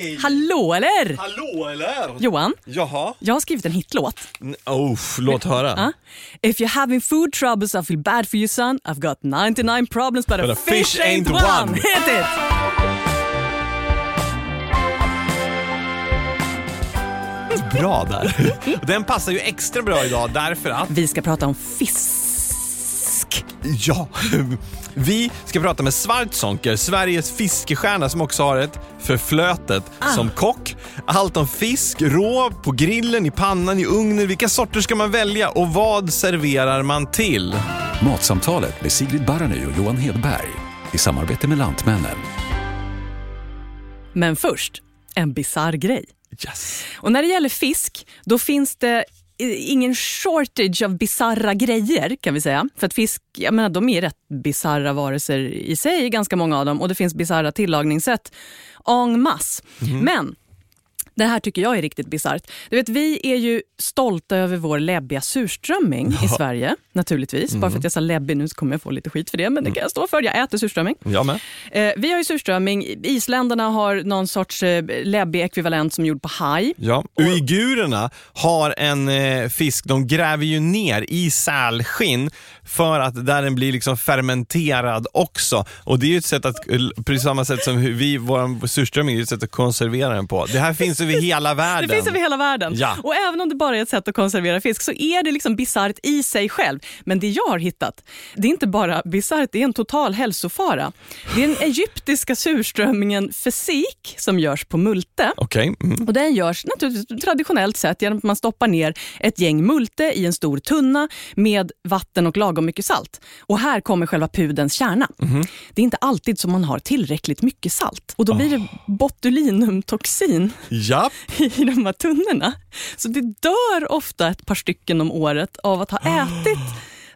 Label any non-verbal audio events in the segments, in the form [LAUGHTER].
Hej! Hallå eller? Hallå eller? Johan, Jaha? jag har skrivit en hitlåt. Oh, låt höra. Ja. If you're having food troubles I feel bad for you son I've got 99 problems but, a, fish, ain't one. [LAUGHS] Hit it! Bra där. [LAUGHS] Den passar ju extra bra idag därför att, Vi ska prata om fisk. ja, vi ska prata med Svartzonker, Sveriges fiskestjärna som också har ett förflötet som kock. Allt om fisk, rå, på grillen, i pannan, i ugnen. Vilka sorter ska man välja och vad serverar man till? Matsamtalet med Sigrid Barany och Johan Hedberg i samarbete med Lantmännen. Men först, en bizarr grej. Yes. Och när det gäller fisk, då finns det ingen shortage av bizarra grejer kan vi säga. För att fisk, jag menar, de är rätt bizarra varelser i sig, ganska många av dem. Och det finns bizarra tillagningssätt en masse. Men det här tycker jag är riktigt bisarrt. Du vet, vi är ju stolta över vår läbbiga surströmming i Sverige, naturligtvis. Bara för att jag sa läbbig nu så kommer jag få lite skit för det, men det kan jag stå för. Jag äter surströmming. Jag med. Eh, vi har ju surströmming. Isländarna har någon sorts eh, läbbig ekvivalent som är gjord på haj. Ja. Uigurerna har en eh, fisk, de gräver ju ner i sälskinn för att där den blir liksom fermenterad också. Och det är ju ett sätt att, på samma sätt som vi, vår surströmming, är ett sätt att konservera den på. Det här finns över hela världen. Det finns över hela världen. Ja. Och även om det bara är ett sätt att konservera fisk så är det liksom bisarrt i sig själv. Men det jag har hittat, det är inte bara bisarrt, det är en total hälsofara. Det är den egyptiska surströmmingen fesik som görs på multe. Okej. Mm. Och den görs naturligtvis traditionellt sett genom att man stoppar ner ett gäng multe i en stor tunna med vatten och lagom mycket salt. Och här kommer själva pudens kärna. Det är inte alltid som man har tillräckligt mycket salt och då blir det botulinumtoxin Ja. [LAUGHS] i de här tunnorna. Så det dör ofta ett par stycken om året av att ha ätit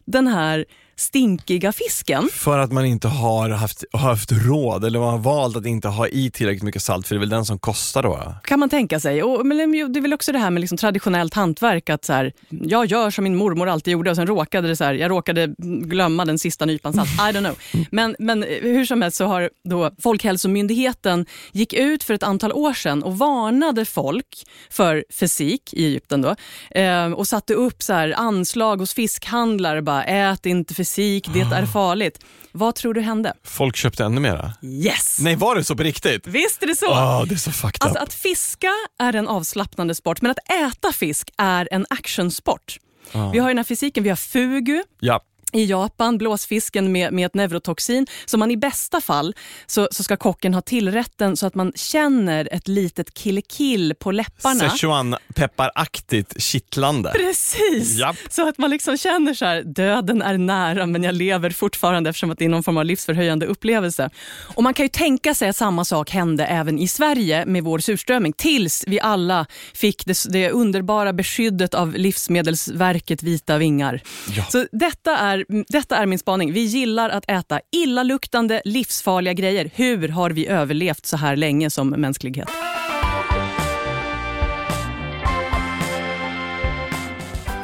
den här stinkiga fisken. För att man inte har haft, haft råd eller man har valt att inte ha i tillräckligt mycket salt för det är väl den som kostar då? kan man tänka sig. Och, men det är väl också det här med liksom traditionellt hantverk. Att så här, jag gör som min mormor alltid gjorde och sen råkade det så här, jag råkade glömma den sista nypan salt. I don't know. Men, men hur som helst så har då Folkhälsomyndigheten gick ut för ett antal år sedan och varnade folk för fysik i Egypten då, eh, och satte upp så här anslag hos fiskhandlare. Bara, Ät inte fysik, det är farligt. Vad tror du hände? Folk köpte ännu mera? Yes! Nej, var det så på riktigt? Visst är det så? Åh, det är så fucked Alltså up. att fiska är en avslappnande sport, men att äta fisk är en actionsport. Vi har ju den här fysiken, vi har fugu Ja. I Japan, blåsfisken med, med ett neurotoxin. Så man i bästa fall så, så ska kocken ha tillrätten så att man känner ett litet kill-kill på läpparna. Szechuan-pepparaktigt kittlande. Precis! Japp. Så att man liksom känner så här, döden är nära men jag lever fortfarande eftersom att det är någon form av livsförhöjande upplevelse. Och Man kan ju tänka sig att samma sak hände även i Sverige med vår surströmming tills vi alla fick det, det underbara beskyddet av Livsmedelsverket vita vingar. Ja. Så detta är, detta är min spaning. Vi gillar att äta illaluktande, livsfarliga grejer. Hur har vi överlevt så här länge som mänsklighet?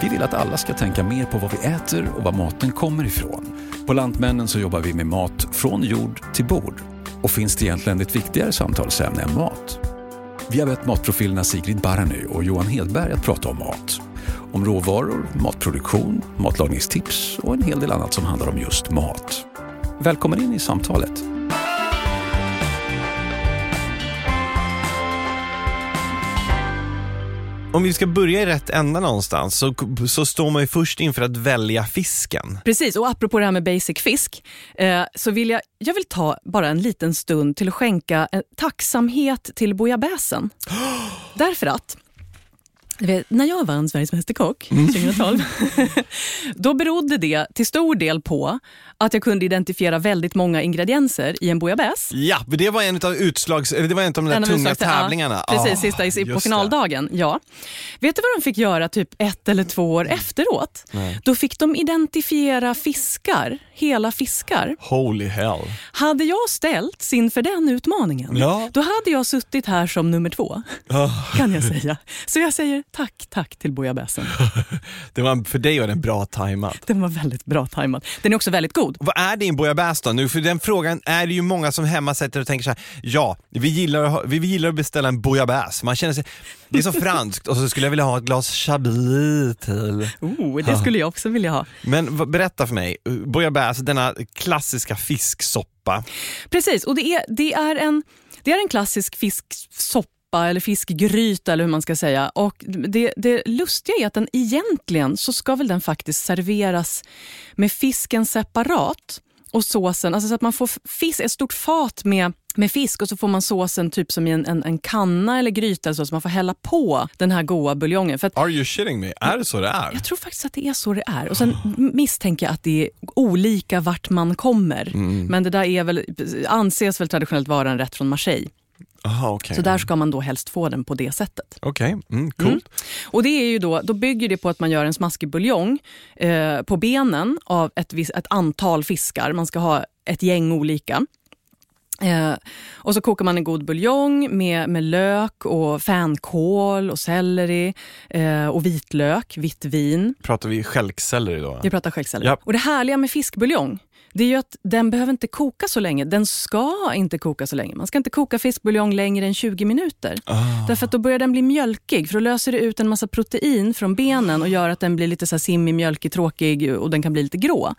Vi vill att alla ska tänka mer på vad vi äter och var maten kommer ifrån. På Lantmännen så jobbar vi med mat från jord till bord. Och finns det egentligen ett viktigare samtalsämne än mat? Vi har bett matprofilerna Sigrid Barany och Johan Hedberg att prata om mat. Om råvaror, matproduktion, matlagningstips och en hel del annat som handlar om just mat. Välkommen in i samtalet. Om vi ska börja i rätt ända någonstans så, så står man ju först inför att välja fisken. Precis, och apropå det här med basic fisk eh, så vill jag, jag vill ta bara en liten stund till att skänka en tacksamhet till bouillabaisen. [GASPS] Därför att vet, när jag vann Sveriges Mästerkock 2012, [LAUGHS] då berodde det till stor del på att jag kunde identifiera väldigt många ingredienser i en bouillabaisse. Ja, det var en av utslags, det var en av de där En tunga utslags- ja, tävlingarna. precis, Ah, sista på finaldagen. Ja. Vet du vad de fick göra typ ett eller två år efteråt? Nej. Då fick de identifiera fiskar, hela fiskar. Holy hell. Hade jag ställts inför den utmaningen, Ja. då hade jag suttit här som nummer två, Ah. kan jag säga. Så jag säger tack, tack till bouillabaisen. [LAUGHS] Det var, för dig var den bra tajmad. Den var väldigt bra tajmad. Den är också väldigt god. Vad är din bouillabaisse då? Nu, för den frågan är det ju många som hemma sätter och tänker så här, ja, vi gillar, att ha- vi gillar att beställa en bouillabaisse. Man känner sig, det är så franskt och så skulle jag vilja ha ett glas chablis till. Oh, det skulle jag också vilja ha. Men berätta för mig, bouillabaisse, denna klassiska fisksoppa. Precis, och det är, det är, en, det är en klassisk fisksoppa eller fiskgryta eller hur man ska säga. Och det, det lustiga är att den egentligen så ska väl den faktiskt serveras med fisken separat och såsen, alltså så att man får fisk, ett stort fat med med fisk och så får man såsen typ som i en, en, en kanna eller gryta eller så, så man får hälla på den här goda buljongen. För att Are you shitting me? Är det så det är? jag tror faktiskt att det är så det är. Och Sen misstänker jag att det är olika vart man kommer. Men det där är väl, anses väl traditionellt vara en rätt från Marseille. Aha, okej. Så där ska man då helst få den på det sättet. Okej, mm, coolt. Och det är ju då, då bygger det på att man gör en smaskig buljong eh, på benen av ett, ett antal fiskar. Man ska ha ett gäng olika. Eh, och så kokar man en god buljong med, med lök och fänkål och selleri eh, och vitlök, vitt vin. Pratar vi stjälkselleri då? Jag pratar skäggselleri. Japp. Och det härliga med fiskbuljong det är ju att den behöver inte koka så länge. Den ska inte koka så länge. Man ska inte koka fiskbuljong längre än 20 minuter. Ah. Därför att då börjar den bli mjölkig. För då löser det ut en massa protein från benen och gör att den blir lite så här simmig, mjölkig, tråkig och den kan bli lite grå. Ah.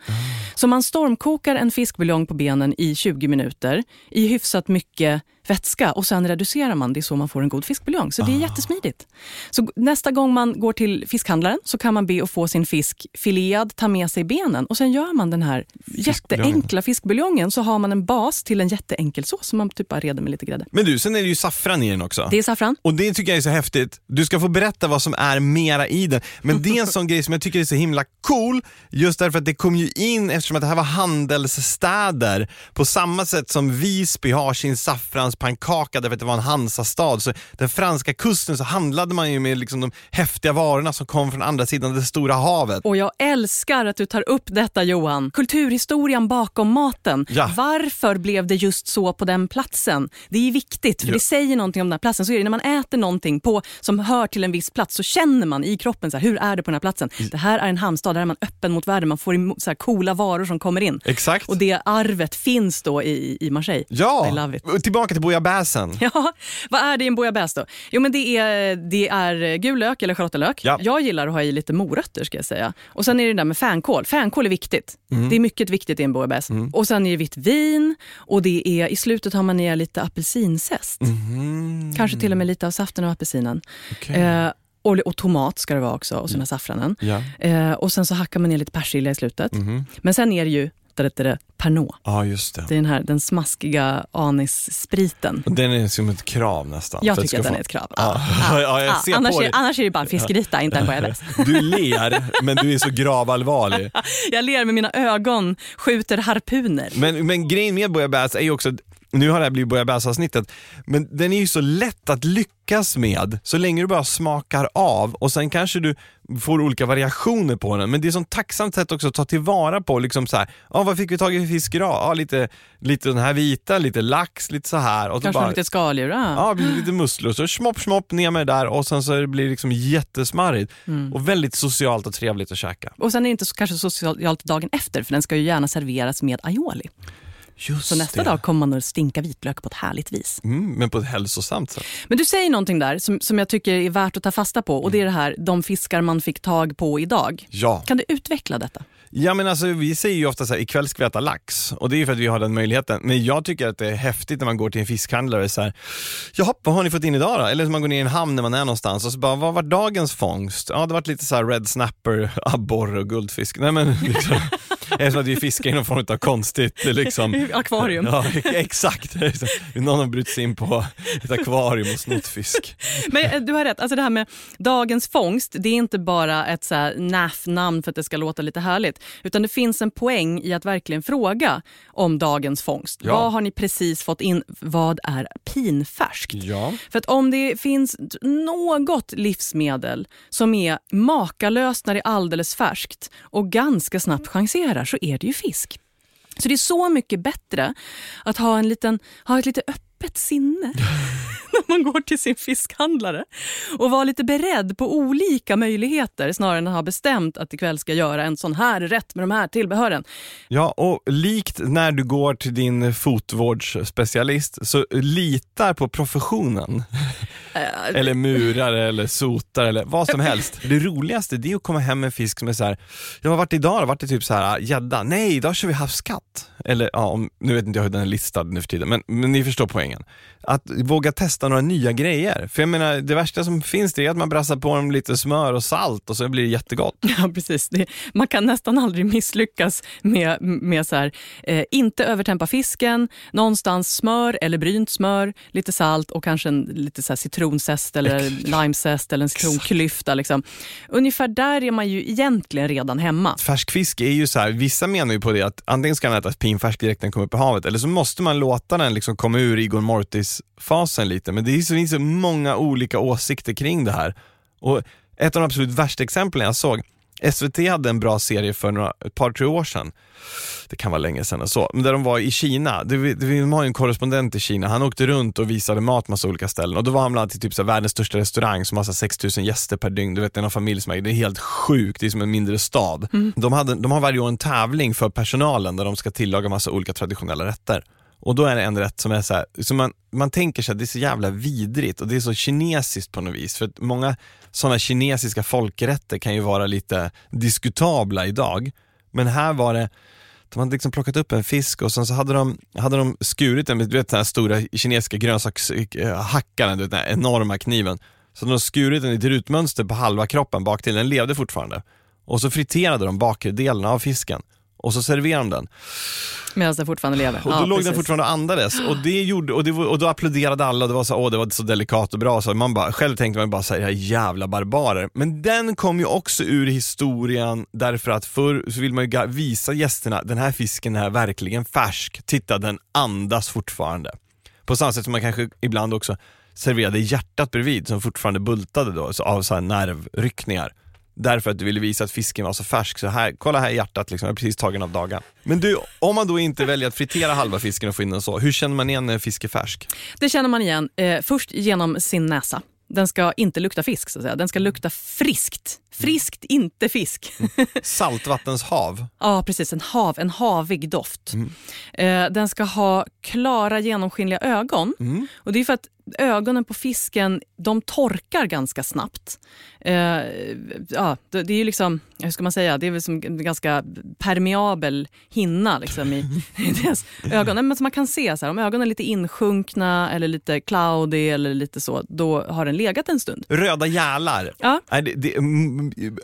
Så man stormkokar en fiskbuljong på benen i 20 minuter i hyfsat mycket vätska och sen reducerar man. Det är så man får en god fiskbuljong. Så det Ah. är jättesmidigt. Så nästa gång man går till fiskhandlaren så kan man be att få sin fisk filead, ta med sig benen och sen gör man den här jätteenkla fiskbuljongen så har man en bas till en jätteenkel sås som man typ bara reder med lite grädde. Men du, sen är det ju saffran i den också. Det är saffran. Och det tycker jag är så häftigt. Du ska få berätta vad som är mera i den. Men det är en [LAUGHS] sån grej som jag tycker är så himla cool, just därför att det kom ju in eftersom att det här var handelsstäder. På samma sätt som Visby har sin saffranspannkaka därför att det var en Hansastad. Så den franska kusten så handlade man ju med liksom de häftiga varorna som kom från andra sidan det stora havet. Och jag älskar att du tar upp detta Johan. Kulturhistorien bakom maten. Ja. Varför blev det just så på den platsen? Det är viktigt för Ja. det säger någonting om den här platsen. Så är det när man äter någonting på, som hör till en viss plats så känner man i kroppen så här, hur är det på den här platsen. Mm. Det här är en hamnstad, där är man öppen mot världen. Man får så här coola varor som kommer in. Exakt. Och det arvet finns då i, i Marseille. Ja, I love it. och tillbaka till bouillabaisen. [LAUGHS] Ja, vad är det i en bouillabaisse då? Jo men det är, det är gul lök eller schalottenlök. Ja. Jag gillar att ha i lite morötter ska jag säga. Och sen är det det där med fänkål. Fänkål är viktigt. Mm. Det är mycket viktigt i en bouillabaisse. Och sen är det vitt vin och det är, i slutet har man i lite apelsinzest. Kanske till och med lite av saften av apelsinen. Okej. Eh, och, och tomat ska det vara också och sen har saffranen. Ja. Eh, och sen så hackar man ner lite persilja i slutet. Mhm. Men sen är det ju da, da, da, Pernod. Ja, just det. Det är den här den smaskiga anisspriten. Den är som ett krav nästan. Jag tycker att den få- är ett krav. Ja, [LAUGHS] jag ser annars, på är, dig. annars är det bara en fiskgryta, inte en bouillabaisse. [LAUGHS] Du ler, men du är så gravallvarlig. [LAUGHS] Jag ler med mina ögon, skjuter harpuner. Men, men grejen med bouillabaisse är ju också, att- nu har det här blivit bouillabaisse-avsnittet, men den är ju så lätt att lyckas med så länge du bara smakar av och sen kanske du får olika variationer på den. Men det är ett tacksamt sätt också att ta tillvara på, liksom så här, ja vad fick vi tag i för fisk idag? Ja, lite, lite den här vita, lite lax, lite så här. Och Kanske bara, lite skaldjur. Ah. Ja, blir lite musslor. Så smopp, smopp ner med det där och sen så blir det liksom jättesmarrigt. Mm. Och väldigt socialt och trevligt att käka. Och sen är det inte så, kanske socialt dagen efter, för den ska ju gärna serveras med aioli. Just Så nästa det. dag kommer man att stinka vitlök på ett härligt vis. Mm, men på ett hälsosamt sätt. Men du säger någonting där som, som jag tycker är värt att ta fasta på och det är det här, de fiskar man fick tag på idag. Ja. Kan du utveckla detta? Ja men alltså vi säger ju ofta så här, ikväll ska vi äta lax och det är ju för att vi har den möjligheten. Men jag tycker att det är häftigt när man går till en fiskhandlare och här, jaha vad har ni fått in idag då? Eller när man går ner i en hamn när man är någonstans och så bara, vad var dagens fångst? Ja det var lite så här red snapper, abborre och guldfisk. Nej men liksom, [LAUGHS] det är som att vi fiskar i någon form av konstigt liksom. Akvarium. Ja exakt, någon har brutit sig in på ett akvarium och snott fisk. Men eh, du har rätt, alltså det här med dagens fångst, det är inte bara ett så naff-namn för att det ska låta lite härligt. Utan det finns en poäng i att verkligen fråga om dagens fångst. Ja. Vad har ni precis fått in? Vad är pinfärskt? Ja. För att om det finns något livsmedel som är makalöst när det är alldeles färskt och ganska snabbt chanserar så är det ju fisk. Så det är så mycket bättre att ha, en liten, ha ett lite öppet sinne [LAUGHS] [LAUGHS] när man går till sin fiskhandlare och vara lite beredd på olika möjligheter snarare än att ha bestämt att ikväll ska göra en sån här rätt med de här tillbehören. Ja, och likt när du går till din fotvårdsspecialist så litar på professionen. [LAUGHS] eller murare eller sotare eller vad som [LAUGHS] helst. Det roligaste det är att komma hem med en fisk som är så här, jag har varit idag, har varit det typ så här gädda, nej idag kör vi havskatt. Eller ja, om, nu vet inte jag hur den är listad nu för tiden, men, men ni förstår poängen. Att våga testa några nya grejer. För jag menar, det värsta som finns det är att man brassar på dem lite smör och salt och så blir det jättegott. [LAUGHS] Ja, precis. Det, man kan nästan aldrig misslyckas med, med så här, eh, inte övertempa fisken, någonstans smör eller brynt smör, lite salt och kanske en lite så här citronzest eller limezest eller en citronklyfta. Liksom. Ungefär där är man ju egentligen redan hemma. Färsk fisk är ju så här, vissa menar ju på det att antingen ska den ätas pinfärsk direkt när den kommer upp i havet eller så måste man låta den liksom komma ur Igor Mortis-fasen lite. Men det finns så många olika åsikter kring det här. Och ett av de absolut värsta exemplen jag såg, SVT hade en bra serie för några, ett par, tre år sedan. Det kan vara länge sedan och så. Men där de var i Kina. De har ju en korrespondent i Kina. Han åkte runt och visade mat massa olika ställen. Och då var han bland annat i typ så världens största restaurang som har 6000 gäster per dygn. Du vet, det är en familj som är, det är helt sjukt. Det är som en mindre stad. Mm. De, hade, de har varje år en tävling för personalen där de ska tillaga massa olika traditionella rätter. Och då är det en rätt som är så här, så man, man tänker sig att det är så jävla vidrigt och det är så kinesiskt på något vis. För att många sådana kinesiska folkrätter kan ju vara lite diskutabla idag. Men här var det, de hade liksom plockat upp en fisk och sen så hade de, hade de skurit den med du vet, den här stora kinesiska grönsakshackaren, eh, den här enorma kniven. Så de skurit den i ett rutmönster på halva kroppen bak till, den levde fortfarande. Och så friterade de bakre delen av fisken och så serverade de den. Medan den fortfarande lever. Och då ja, låg precis. den fortfarande och andades och, det gjorde, och, det, och då applåderade alla och det var så, åh, det var så delikat och bra. Så man bara, själv tänkte man bara så här, jävla barbarer. Men den kom ju också ur historien därför att förr så vill man ju visa gästerna, den här fisken är verkligen färsk. Titta, den andas fortfarande. På samma sätt som man kanske ibland också serverade hjärtat bredvid som fortfarande bultade då, av så här nervryckningar. Därför att du ville visa att fisken var så färsk. Så här, kolla här hjärtat, liksom, jag är precis tagen av dagen. Men du, om man då inte väljer att fritera halva fisken och få in den så, hur känner man igen när fisk är färsk? Det känner man igen eh, först genom sin näsa. Den ska inte lukta fisk, så att säga. den ska lukta friskt. Friskt, mm. inte fisk. Saltvattenshav. [LAUGHS] ja, precis. En, hav, en havig doft. Mm. Eh, den ska ha klara, genomskinliga ögon. Mm. Och Det är för att ögonen på fisken de torkar ganska snabbt. Eh, ja, det, det är ju liksom, hur ska man säga, det är väl som en ganska permeabel hinna liksom, i, [LAUGHS] i deras ögon. Men som man kan se, så här, om ögonen är lite insjunkna eller lite cloudy eller lite så, då har den legat en stund. Röda gälar, ja. är det, det,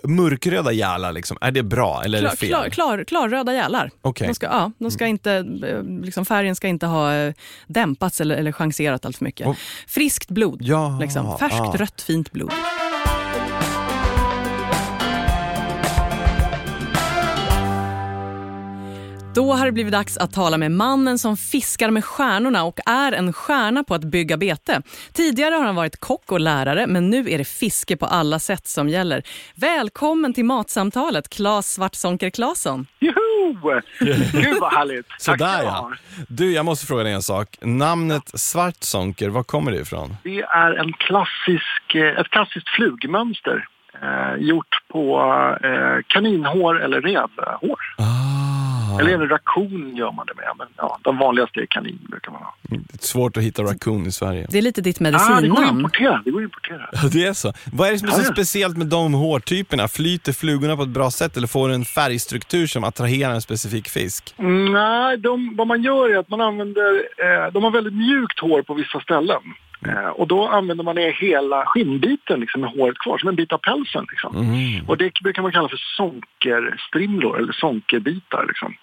mörkröda gälar, liksom, är det bra eller klar, är det fel? Klar, klar, klarröda gälar. Okay. De ska, ja, de ska inte, eh, liksom, färgen ska inte ha eh, dämpats eller, eller chanserat allt för mycket. Oh. Friskt blod. Ja, liksom. Färskt, ah. rött, fint blod. Då har det blivit dags att tala med mannen som fiskar med stjärnorna och är en stjärna på att bygga bete. Tidigare har han varit kock och lärare, men nu är det fiske på alla sätt som gäller. Välkommen till Matsamtalet, Claes Svartzonker Claesson. Joho! Gud vad härligt. [LAUGHS] Sådär ja. Du, jag måste fråga dig en sak. Namnet Svartzonker, var kommer det ifrån? Det är en klassisk, eh, ett klassiskt flugmönster eh, gjort på eh, kaninhår eller revhår. Ah. Eller en rakun gör man det med, men ja, de vanligaste är kanin brukar man ha. Det är svårt att hitta rakun i Sverige. Det är lite ditt medicinnamn. Ah, det går att importera. Det går att importera. Ja, det är så. Vad är det som är så ja, speciellt med de hårtyperna? Flyter flugorna på ett bra sätt eller får du en färgstruktur som attraherar en specifik fisk? Mm, nej, de, vad man gör är att man använder, eh, de har väldigt mjukt hår på vissa ställen. Eh, och då använder man hela skinnbiten liksom, med håret kvar, som en bit av pälsen. Liksom. Mm. Och det brukar man kalla för sonkerstrimlor eller sonkerbitar. Liksom.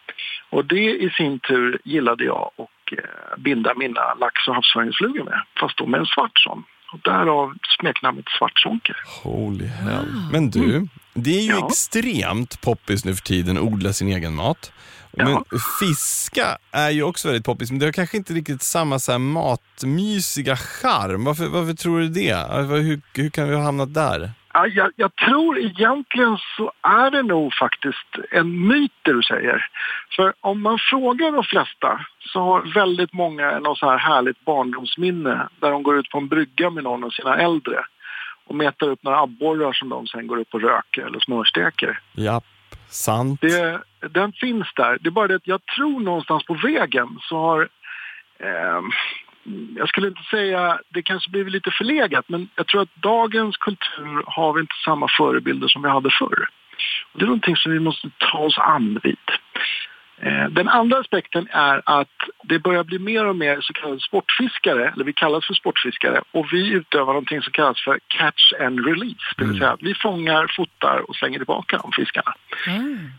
Och det i sin tur gillade jag att eh, binda mina lax och havsöringsflugor med, fast då med en svart sån. Och därav smeknamnet svartsonker. Holy hell. Men du, mm. det är ju ja. extremt poppis nu för tiden att odla sin egen mat. Men ja. fiska är ju också väldigt poppis, men det har kanske inte riktigt samma så här matmysiga charm. Varför, varför tror du det? Hur, hur kan vi ha hamnat där? Ja, jag, jag tror egentligen så är det nog faktiskt en myt det du säger. För om man frågar de flesta så har väldigt många något så här härligt barndomsminne där de går ut på en brygga med någon av sina äldre och metar upp några abborrar som de sen går upp och röker eller smörsteker. Japp, sant. Det, den finns där. Det är bara det att jag tror någonstans på vägen så har eh, jag skulle inte säga, det kanske blivit lite förlegat, men jag tror att dagens kultur har vi inte samma förebilder som vi hade förr. Och det är någonting som vi måste ta oss an vid. Eh, den andra aspekten är att det börjar bli mer och mer så kallade sportfiskare, eller vi kallas för sportfiskare, och vi utövar någonting som kallas för catch and release. Det vill säga att vi fångar, fotar och slänger tillbaka de fiskarna.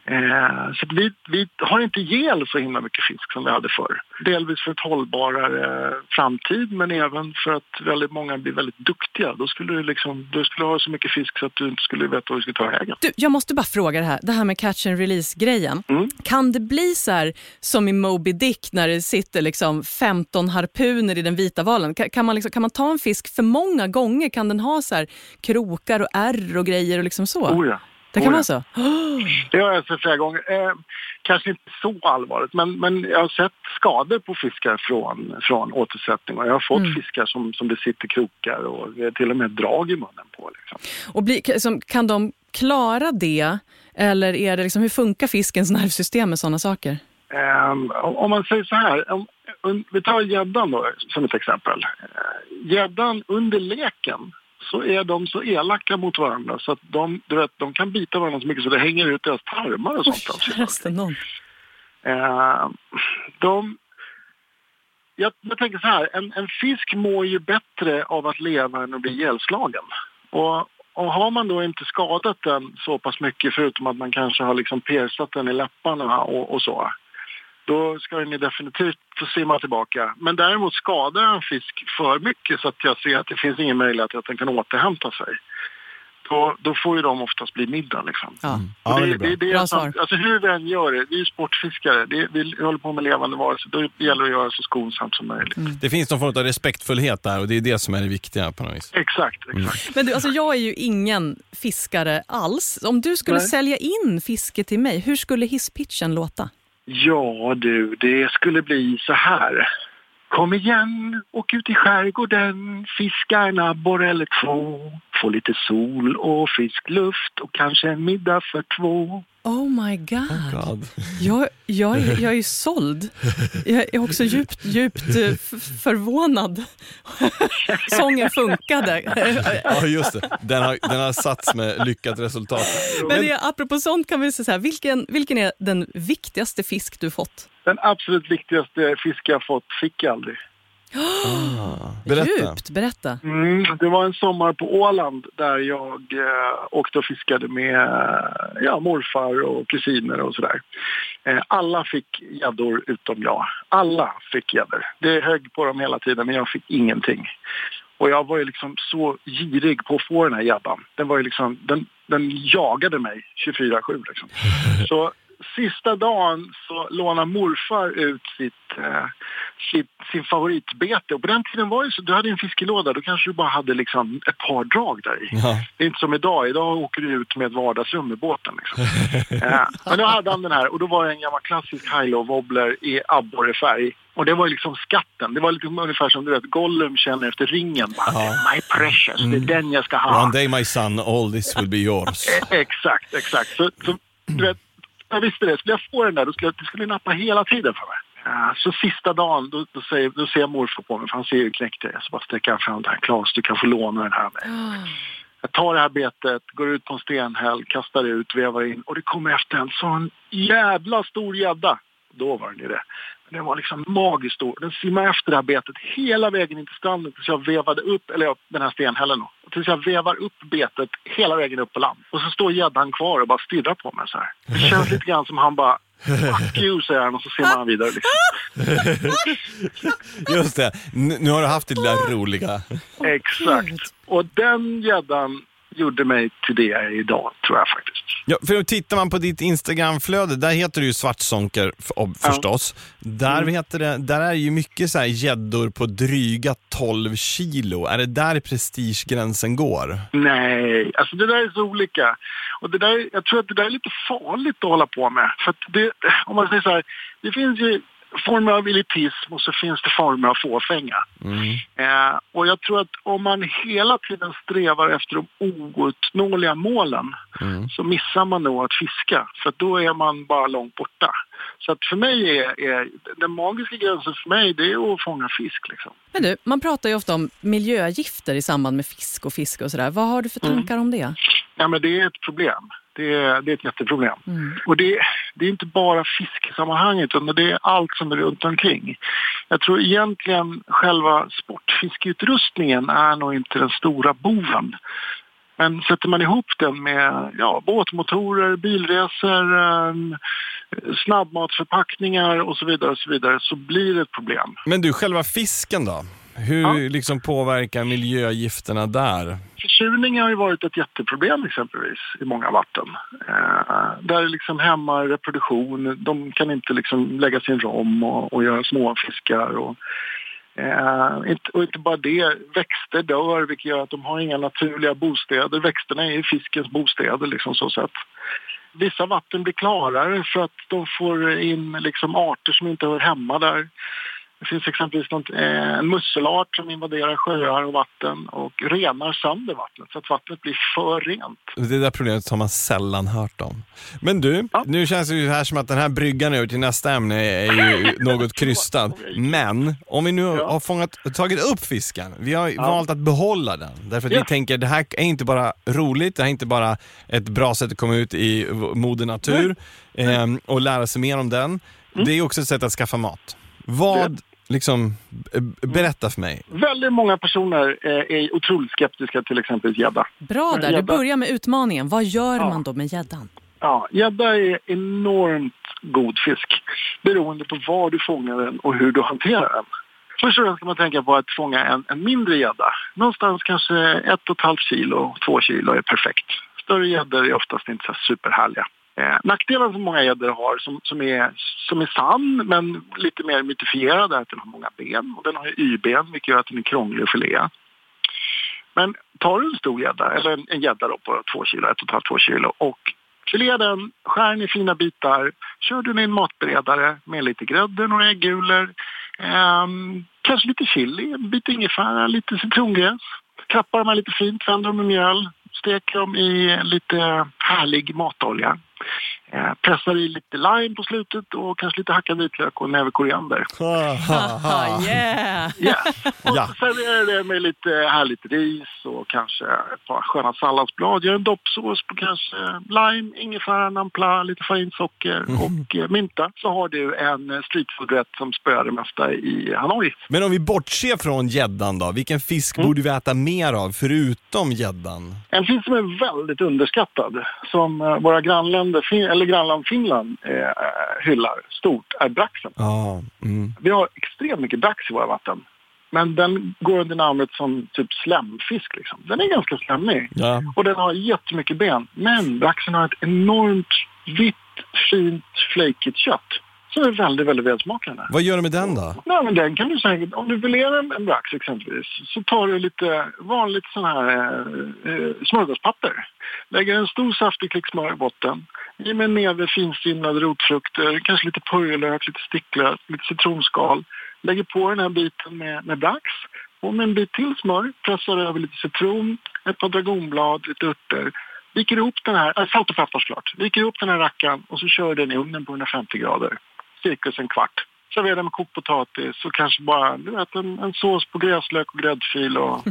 Eh, så vi, vi har inte ihjäl så himla mycket fisk som vi hade förr. Delvis för ett hållbarare framtid, men även för att väldigt många blir väldigt duktiga. Då skulle du, liksom, du skulle ha så mycket fisk så att du inte skulle veta vad du skulle ta vägen. Du, jag måste bara fråga det här, det här med catch and release-grejen. Kan det bli så här som i Moby Dick när det sitter liksom 15 harpuner i den vita valen? Kan, kan, man liksom, kan man ta en fisk för många gånger? Kan den ha så här krokar och ärr och grejer och liksom så? Oh ja. Det kan Oh ja. vara så? Det har jag sett flera gånger. Eh, kanske inte så allvarligt, men, men jag har sett skador på fiskar från, från återsättning. Och jag har fått fiskar som, som det sitter krokar och till och med drag i munnen på. Liksom. Och bli, som, kan de klara det? Eller är det liksom, hur funkar fiskens nervsystem med sådana saker? Ehm, om om man säger så här, om, un, vi tar gäddan då som ett exempel. Eh, Gäddan under leken så är de så elaka mot varandra så att de, du vet, de kan bita varandra så mycket så det hänger ut deras tarmar och sånt. sig. Käraste någon. Eh, de, jag, jag tänker så här, en, en fisk mår ju bättre av att leva än att bli ihjälslagen. Och, och har man då inte skadat den så pass mycket förutom att man kanske har liksom persat den i läpparna och, och så då ska den definitivt få simma tillbaka. Men däremot skadar en fisk för mycket så att jag ser att det finns ingen möjlighet att den kan återhämta sig. Då, då får ju de oftast bli middag liksom. Ja. Ja, Och det, det är bra. det, det Bra är svar. sant. Alltså hur vi än gör det, vi är ju sportfiskare, det, vi håller på med levande varelser, då gäller det att göra så skonsamt som möjligt. Det finns någon form av respektfullhet där och det är det som är det viktiga på något vis. Exakt, exakt. Men du, alltså jag är ju ingen fiskare alls. Om du skulle Nej. sälja in fiske till mig, hur skulle hisspitchen låta? Ja du, det skulle bli så här. Kom igen, åk ut i skärgården, fiska en abborre eller två. Få lite sol och frisk luft och kanske en middag för två. Oh my god. God. Jag, jag, är, jag är såld. Jag är också djupt, djupt eh, förvånad. [LAUGHS] Sången funkade. Ja, just det. Den har, den har satts med lyckat resultat. Men det, apropå sånt kan vi säga så här, vilken, vilken är den viktigaste fisk du fått? Den absolut viktigaste fisk jag fått fick jag aldrig. Berätta. Djupt, berätta. Mm, det var en sommar på Åland där jag eh, åkte och fiskade med eh, ja, morfar och kusiner och sådär. Eh, alla fick gäddor utom jag. Alla fick gäddor. Det högg på dem hela tiden men jag fick ingenting. Och jag var ju liksom så girig på att få den här gäddan. Den var ju liksom, den, den jagade mig 24-7 liksom. [LAUGHS] Så sista dagen så lånade morfar ut sitt, eh, sitt, sin favoritbete. Och på den tiden var det så, du hade en fiskelåda, då kanske du bara hade liksom ett par drag där i. Ja. Det är inte som idag, idag åker du ut med ett vardagsrum med båten. Liksom. [LAUGHS] eh, men då hade han den här och då var det en gammal klassisk high-low wobbler i abborrefärg. Och det var liksom skatten. Det var liksom ungefär som du vet, Gollum känner efter ringen. Bara, My precious, det är den jag ska ha. One day my son, all this will be yours. Eh, [LAUGHS] Exakt, exakt. Så, så, du vet, jag visste det. Skulle jag få den där, då skulle det skulle nappa hela tiden för mig. Ja, så sista dagen, då, då, säger, då ser morfar på mig, för han ser ju knäckt jag. Så bara sträcker han fram den här. Klas, du kan få låna den här av mig. Jag tar det här betet, går ut på en stenhäll, kastar ut, vevar in och det kommer efter en sån jävla stor gädda. Då var den ju det. Men den var liksom magiskt stor. Den simmade efter det här betet hela vägen in till stranden tills jag vevade upp, eller den här stenhällen då. Tills jag vevar upp betet hela vägen upp på land. Och så står gäddan kvar och bara stirrar på mig så här. Det känns lite grann som han bara Fuck you, säger han och så simmar han vidare liksom. [LAUGHS] Just det. Nu har du haft det lilla roliga. Exakt. Och den gäddan gjorde mig till det jag är idag, tror jag faktiskt. Ja, för tittar man på ditt Instagramflöde, där heter du ju Svartsonker f- ob- Ja. förstås. Där, heter det, där är ju mycket så här gäddor på dryga 12 kilo. Är det där prestigegränsen går? Nej, alltså det där är så olika. Och det där, jag tror att det där är lite farligt att hålla på med. För det, om man säger så här, det finns ju former av elitism och så finns det former av fåfänga. Eh, och jag tror att om man hela tiden strävar efter de ouppnåeliga målen så missar man nog att fiska. För då är man bara långt borta. Så att för mig är, är den magiska gränsen för mig det är att fånga fisk. Liksom. Men du, man pratar ju ofta om miljögifter i samband med fisk och fiske och sådär. Vad har du för tankar om det? Ja, men det är ett problem. Det är, det är ett jätteproblem. Och det, det är inte bara fiskesammanhanget utan det är allt som är runt omkring. Jag tror egentligen själva sportfiskeutrustningen är nog inte den stora boven. Men sätter man ihop den med ja, båtmotorer, bilresor, ehm, snabbmatsförpackningar och så vidare och så vidare så blir det ett problem. Men du, själva fisken då? Hur Ja. liksom påverkar miljögifterna där? Försurning har ju varit ett jätteproblem exempelvis i många vatten. Eh, där det liksom hämmar reproduktion. De kan inte liksom lägga sin rom och, och göra småfiskar. Och, eh, inte, och inte bara det, växter dör vilket gör att de har inga naturliga bostäder. Växterna är ju fiskens bostäder liksom så sett. Vissa vatten blir klarare för att de får in liksom arter som inte hör hemma där. Det finns exempelvis något, eh, en musselart som invaderar sjöar och vatten och renar sönder vattnet så att vattnet blir för rent. Det där problemet har man sällan hört om. Men du, Ja. nu känns det ju här som att den här bryggan över till nästa ämne är ju något krystad. Men om vi nu Ja. har fångat, tagit upp fisken, vi har Ja. valt att behålla den. Därför att vi tänker det här är inte bara roligt, det här är inte bara ett bra sätt att komma ut i moder natur ehm, och lära sig mer om den. Det är också ett sätt att skaffa mat. Vad, liksom, b- berätta för mig. Väldigt många personer eh, är otroligt skeptiska till exempelvis gädda. Bra där, du börjar med utmaningen. Vad gör Ja. man då med gäddan? Ja, gädda är enormt god fisk beroende på var du fångar den och hur du hanterar den. Först och främst ska man tänka på att fånga en, en mindre gädda. Någonstans kanske ett och ett halvt kilo, två kilo är perfekt. Större gäddor är oftast inte så här superhärliga. Eh, nackdelen som många gäddor har, som, som, är, som är sann men lite mer mytifierad, är att den har många ben. Och den har y-ben, vilket gör att den är krånglig att filea. Men tar du en stor gädda, eller en- gädda på två kilo, ett och ett halvt, två kilo och filear den, skär den i fina bitar, kör den i en matberedare med lite grädde, några äggulor, eh, kanske lite chili, en bit ingefära, lite citrongräs. Krappar dem här lite fint, vänder dem i mjöl, steker dem i lite härlig matolja. Eh, pressar i lite lime på slutet och kanske lite hackad vitlök och en näve koriander. Haha, yeah! Yeah. Och Ja. serverar det med lite härligt ris och kanske ett par sköna salladsblad. Gör en doppsås på kanske lime, ingefära, nampla, lite farinsocker och eh, mynta. Så har du en streetfoodrätt som spöar det mesta i Hanoi. Men om vi bortser från gäddan då, vilken fisk Mm. borde vi äta mer av förutom gäddan? En fisk som är väldigt underskattad, som eh, våra grannländer, eller grannland Finland eh, hyllar stort, är braxen. Ja, mm. Vi har extremt mycket brax i våra vatten. Men den går under namnet som typ slemfisk. Liksom. Den är ganska slemmig. ja. Och den har jättemycket ben. Men braxen har ett enormt vitt, fint, flakigt kött. Som är väldigt, väldigt välsmakande. Vad gör du med den då? Nej, men den kan du säkert, om du filerar en, en brax exempelvis, så tar du lite vanligt sån här eh, eh, smörgåspapper. Lägger en stor saftig klick smör i botten. I med en neve finstrimlade rotfrukter, kanske lite purjolök, lite sticklök, lite citronskal. Lägger på den här biten med, med brax. Och med en bit till smör pressar över lite citron, ett par dragonblad, lite örter. Viker ihop den här, äh, salt och peppar såklart. Viker ihop den här rackaren och så kör den i ugnen på 150 grader. Cirkus en kvart. Servera den med kokt potatis och kanske bara du vet, en, en sås på gräslök och gräddfil och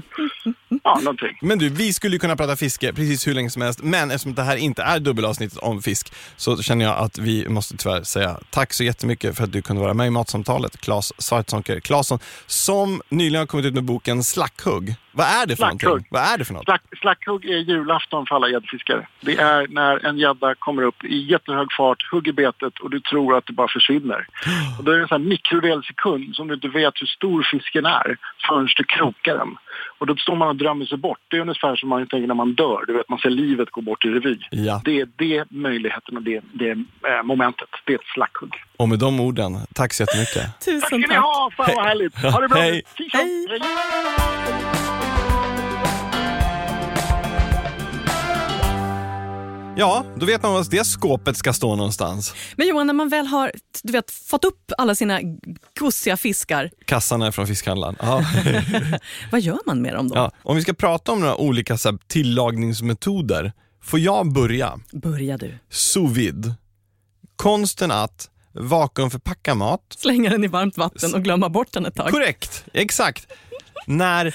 [LAUGHS] ja, någonting. Men du, vi skulle ju kunna prata fiske precis hur länge som helst, men eftersom det här inte är dubbelavsnittet om fisk så känner jag att vi måste tyvärr säga tack så jättemycket för att du kunde vara med i Matsamtalet, Claes Svartzonker Claesson, som nyligen har kommit ut med boken Slackhugg. Vad är det för Slackhugg. någonting? Vad är det för något? Slack, slackhugg är julafton för alla gäddfiskare. Det är när en gädda kommer upp i jättehög fart, hugger betet och du tror att det bara försvinner. [GASPS] Och då är det en sån här mikrodel sekund som du inte vet hur stor fisken är förrän du krokar den. Och då står man och drömmer sig bort. Det är ungefär som man tänker när man dör. Du vet, man ser livet gå bort i revy. Ja. Det är det möjligheten och det, det eh, momentet. Det är ett slackhugg. Och med de orden, tack så jättemycket. Tack Tusen ska ni tack. ha! Fan vad härligt! Ha det bra! Hej. Hej. Ja, då vet man var det skåpet ska stå någonstans. Men Johan, när man väl har du vet, fått upp alla sina gossiga fiskar, Kassan är från fiskhandlaren. Ja. [LAUGHS] vad gör man med dem då? Ja. Om vi ska prata om några olika så här, tillagningsmetoder, får jag börja? Börja du. Sous vide. Konsten att vakuumförpacka mat. Slänga den i varmt vatten och glömma bort den ett tag. Korrekt, exakt. när,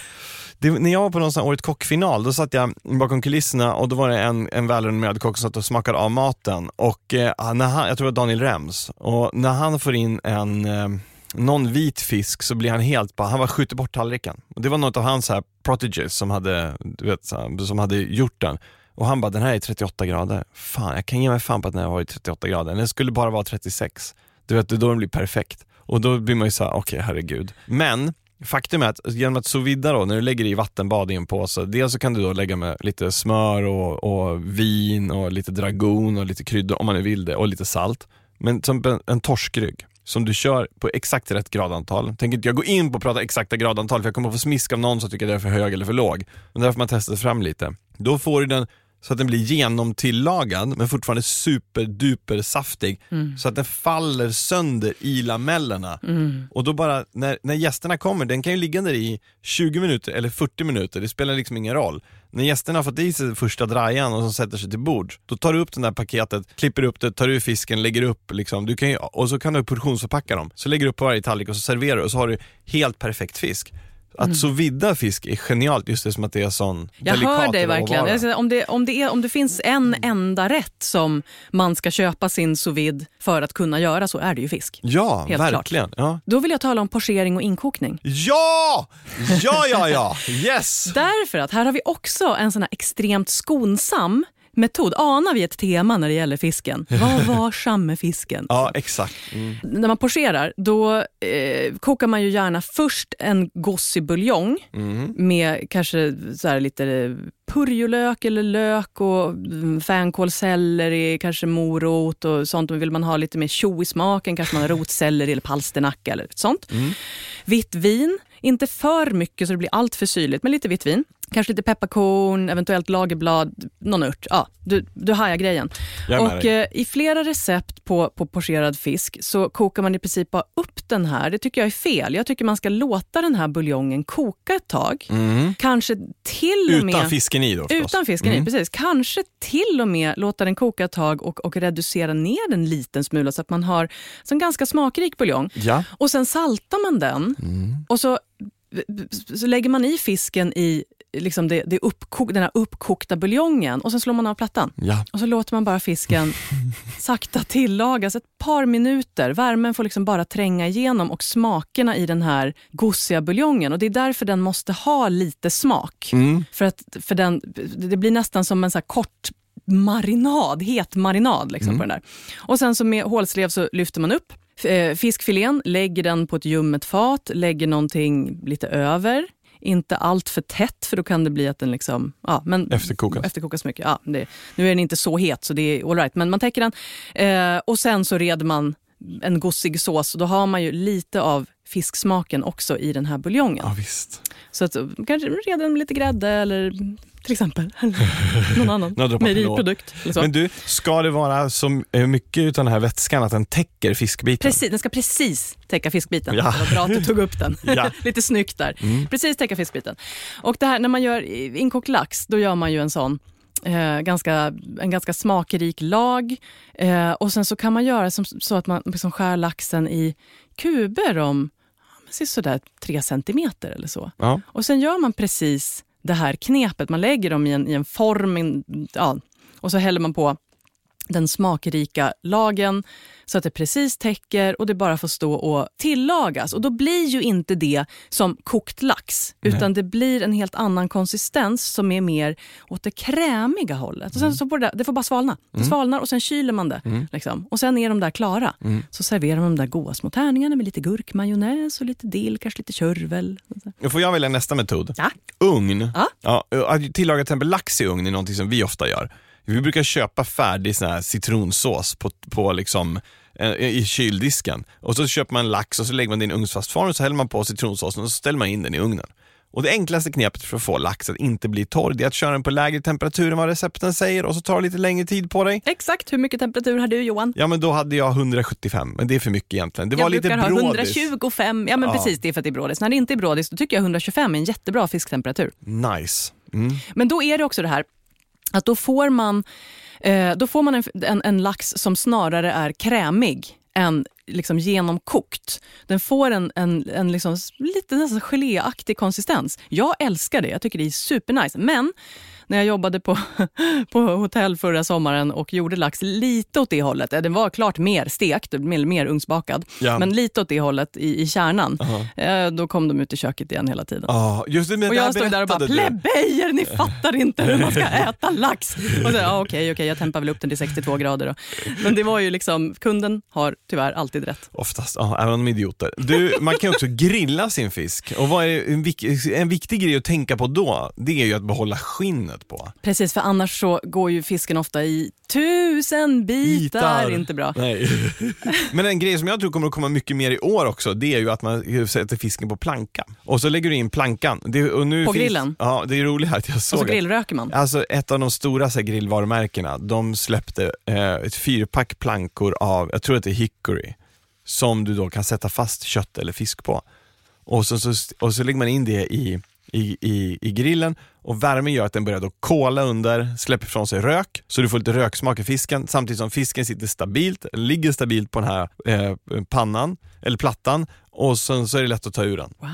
det, när jag var på någon sån här Året Kock-final, då satt jag bakom kulisserna och då var det en, en välrenommerad kock som satt och smakade av maten. Och eh, när han, Jag tror det var Daniel Rems. Och när han får in en eh, någon vit fisk så blir han helt bara, han bara skjuter bort tallriken. Och det var något av hans här proteges som hade, du vet, som hade gjort den. Och han bara, den här är 38 grader. Fan, jag kan ge mig fan på att den här var i 38 grader. Den skulle bara vara 36. Du vet, det är då den blir perfekt. Och då blir man ju såhär, okej herregud. Men faktum är att genom att sous då, när du lägger i vattenbad i en påse, dels så kan du då lägga med lite smör och, och vin och lite dragon och lite kryddor om man nu vill det och lite salt. Men som en, en torskrygg som du kör på exakt rätt gradantal. Tänker inte jag gå in på att prata exakta gradantal för jag kommer att få smisk av någon som tycker att jag är för hög eller för låg. Men därför man testar fram lite. Då får du den så att den blir genomtillagad men fortfarande superduper saftig så att den faller sönder i lamellerna. Och då bara, när, när gästerna kommer, den kan ju ligga där i 20 minuter eller 40 minuter, det spelar liksom ingen roll. När gästerna har fått i sig första drajan och som sätter sig till bord, då tar du upp det där paketet, klipper upp det, tar ur fisken, lägger upp liksom, du kan ju, och så kan du portionsförpacka dem. Så lägger du upp på varje tallrik och så serverar du och så har du helt perfekt fisk. Att så vidda fisk är genialt, just det som att det är sån Jag hör dig råvara. verkligen. Säger, Om det, om, det är, om det finns en enda rätt som man ska köpa sin sous vide för att kunna göra så är det ju fisk. Ja, Helt verkligen. Ja. Då vill jag tala om pochering och inkokning. ja! Ja, ja, ja! Yes! [LAUGHS] Därför att här har vi också en sån här extremt skonsam metod. Anar vi ett tema när det gäller fisken? Var varsam med fisken. Ja, exakt. Mm. När man pocherar då eh, kokar man ju gärna först en gossig buljong Mm. med kanske så här lite purjolök eller lök och mm, fänkålselleri, kanske morot och sånt. Vill man ha lite mer tjo i smaken kanske man har rotselleri eller palsternacka eller sånt. Vitt vin, inte för mycket så det blir allt för syrligt, men lite vitt vin. Kanske lite pepparkorn, eventuellt lagerblad, någon ört. Ja, du, du hajar grejen. Och eh, I flera recept på, på pocherad fisk så kokar man i princip bara upp den här. Det tycker jag är fel. Jag tycker man ska låta den här buljongen koka ett tag. Kanske till och med... Utan fisken i då förstås. Utan fisken i, precis. Kanske till och med låta den koka ett tag och, och reducera ner den en liten smula så att man har en ganska smakrik buljong. Ja. Och sen saltar man den och så, så lägger man i fisken i liksom det, det uppkok, den här uppkokta buljongen och sen slår man av plattan. Ja. Och så låter man bara fisken [LAUGHS] sakta tillagas ett par minuter. Värmen får liksom bara tränga igenom och smakerna i den här gossiga buljongen. Och det är därför den måste ha lite smak. För att för den, det blir nästan som en så kort marinad, het marinad liksom på den där. Och sen så med hålslev så lyfter man upp eh, fiskfilén, lägger den på ett ljummet fat, lägger någonting lite över. Inte allt för tätt för då kan det bli att den liksom, ja, men Efterkokas. efterkokas mycket. Ja, det, nu är den inte så het så det är all right. men man täcker den. Eh, och sen så reder man en gossig sås då har man ju lite av fisksmaken också i den här buljongen. ja, visst. Så att, kanske reder den med lite grädde eller till exempel [LAUGHS] någon annan mejeriprodukt. Men du, ska det vara så mycket av den här vätskan att den täcker fiskbiten? Precis, den ska precis täcka fiskbiten. Ja. Det var bra att du tog upp den. [LAUGHS] Ja. Mm. [LAUGHS] Lite snyggt där. Precis täcka fiskbiten. Och det här, när man gör inkokt lax, då gör man ju en sån eh, ganska, en ganska smakrik lag. Eh, och sen så kan man göra som, så att man liksom skär laxen i kuber om sådär tre centimeter eller så. Ja. Och sen gör man precis det här knepet. Man lägger dem i en, i en form, en, ja, och så häller man på den smakrika lagen så att det precis täcker och det bara får stå och tillagas. Och då blir ju inte det som kokt lax, utan det blir en helt annan konsistens som är mer åt det krämiga hållet. Och sen så får det, det får bara svalna. Det svalnar och sen kyler man det. Liksom. Och sen är de där klara. Så serverar man de där goda små tärningarna med lite gurkmajonnäs och lite dill, kanske lite körvel. Nu får jag välja nästa metod. Ja. Ugn. Ja. Ja, att tillaga till exempel lax i ugn är någonting som vi ofta gör. Vi brukar köpa färdig sån här citronsås på, på liksom, eh, i kyldisken. Och så köper man lax och så lägger man det i en ugnsfast och så häller man på citronsåsen och så ställer man in den i ugnen. Och Det enklaste knepet för att få lax att inte bli torr det är att köra den på lägre temperatur än vad recepten säger och så tar det lite längre tid på dig. Exakt hur mycket temperatur har du Johan? Ja men då hade jag 175, men det är för mycket egentligen. Det var jag lite brukar ha brådis. 125. Ja men Ja. precis, det är för att det är brådis. När det inte är brådis då tycker jag 125 är en jättebra fisktemperatur. Nice. Mm. Men då är det också det här att då får man, eh, då får man en, en, en lax som snarare är krämig än liksom genomkokt. Den får en, en, en liksom lite nästan geléaktig konsistens. Jag älskar det, jag tycker det är supernice. Men när jag jobbade på, [LAUGHS] på hotell förra sommaren och gjorde lax lite åt det hållet. eh, Den var klart mer stekt, mer, mer ugnsbakad. Ja. Men lite åt det hållet i, i kärnan. Eh, då kom de ut i köket igen hela tiden. Ja, just det, Och jag stod där och bara, plebejer, ni fattar inte hur man ska [LAUGHS] äta lax. Och så, ja, okej, okej, jag tempar väl upp den till 62 grader då. Men det var ju liksom, kunden har tyvärr alltid rätt. Oftast, ja, även om de är idioter. Du, man kan också grilla sin fisk. Och vad är en, vik en viktig grej att tänka på då, det är ju att behålla skinnet på. Precis, för annars så går ju fisken ofta i tusen bitar. Inte bra. Nej. [LAUGHS] Men en grej som jag tror kommer att komma mycket mer i år också, det är ju att man sätter fisken på planka. Och så lägger du in plankan. Det, och nu På finns, grillen? Ja, det är roligt att jag Och såg så att- grillröker man. Alltså ett av de stora så här, grillvarumärkena, de släppte eh, ett fyrpack plankor av, jag tror att det är hickory, som du då kan sätta fast kött eller fisk på. Och så, så, och så lägger man in det i, i, i, i grillen och värmen gör att den börjar då kola under, släpper ifrån sig rök, så du får lite röksmak i fisken samtidigt som fisken sitter stabilt, ligger stabilt på den här eh, pannan, eller plattan och sen så är det lätt att ta ur den. Wow.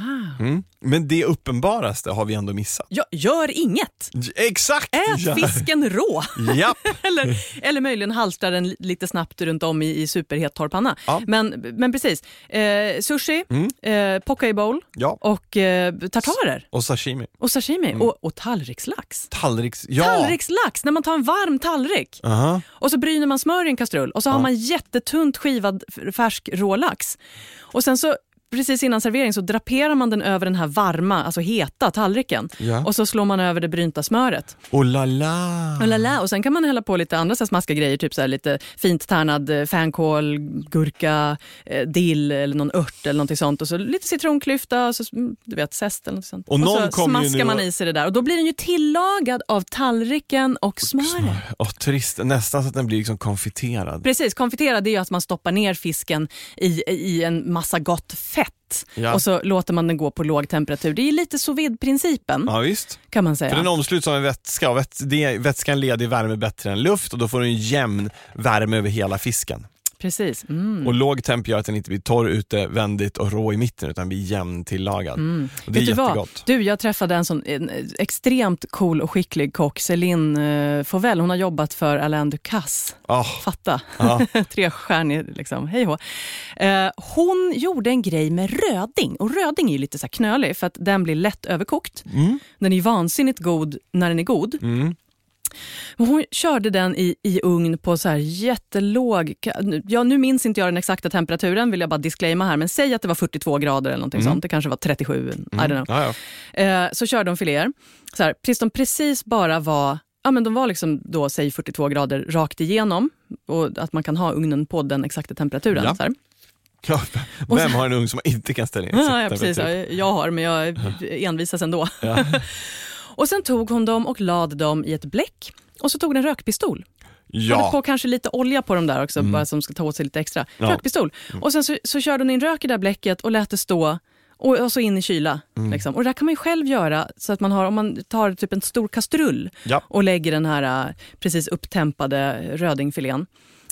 Mm. Men det uppenbaraste har vi ändå missat. Ja, gör inget. Exakt! Ät Ja. fisken rå. Japp! [LAUGHS] eller, eller möjligen halstra den lite snabbt runt om i, i superhet torr panna. Ja. Men, men precis. Eh, sushi, eh, poke bowl Ja. och eh, tartarer. Och sashimi. Och sashimi och, och tallrikslax. Tallriks... Ja! Tallrikslax, när man tar en varm tallrik. Aha. Och så bryner man smör i en kastrull och så har man jättetunt skivad färsk rålax. Och sen så precis innan servering så draperar man den över den här varma, alltså heta tallriken. Ja. Och så slår man över det brynta smöret. Oh la la! Och, lala. och sen kan man hälla på lite andra så smaskiga grejer, typ så här lite fint tärnad eh, fänkål, gurka, eh, dill eller någon ört eller någonting sånt. Och så lite citronklyfta, och så, mm, du vet zest eller något sånt. Och någon så smaskar man i sig det där och då blir den ju tillagad av tallriken och smöret. Åh, trist. Nästan så att den blir liksom konfiterad. Precis, konfiterad är ju att man stoppar ner fisken i, i en massa gott fett Ja. och så låter man den gå på låg temperatur. Det är lite sous vide-principen Ja, visst. kan man För säga. den omsluts av en vätska och vätskan leder värme bättre än luft och då får du en jämn värme över hela fisken. Precis. Mm. Och låg temp gör att den inte blir torr utevändigt och rå i mitten utan blir jämn tillagad. Och det är Mm. Vet vad? jättegott. Du, jag träffade en sån en, eh, extremt cool och skicklig kock, Céline uh, Fauvel. Hon har jobbat för Alain Ducasse. Ah, Fatta. Ja. [LAUGHS] Trestjärnig, liksom. hej. Eh, hon gjorde en grej med röding. Och röding är ju lite så knölig för att den blir lätt överkokt. Mm. Den är vansinnigt god när den är god. Mm. Hon körde den i, i ugn på så här jättelåg... Ja, nu minns inte jag den exakta temperaturen, vill jag bara disclaima här. Men säg att det var 42 grader eller någonting sånt. Det kanske var 37, I don't know. Ja, ja. Eh, så körde de filéer. Så här, tills de precis bara var... Ja, men de var liksom då, säg 42 grader rakt igenom. Och att man kan ha ugnen på den exakta temperaturen. Ja. Så här. Ja, Vem har en ugn som man inte kan ställa in? [LAUGHS] Ja, ja, precis. Ja, jag har, men jag envisas ändå. Ja. [LAUGHS] och sen tog hon dem och lade dem i ett bläck. Och så tog hon en rökpistol. Hade Ja, på kanske lite olja på dem där också, bara som ska ta åt sig lite extra. Ja. Rökpistol. Och sen så, så körde hon in rök i det där bläcket och lät det stå och, och så in i kyla. Liksom. Och det där kan man ju själv göra, så att man har, om man tar typ en stor kastrull Ja. och lägger den här äh, precis upptempade rödingfilén.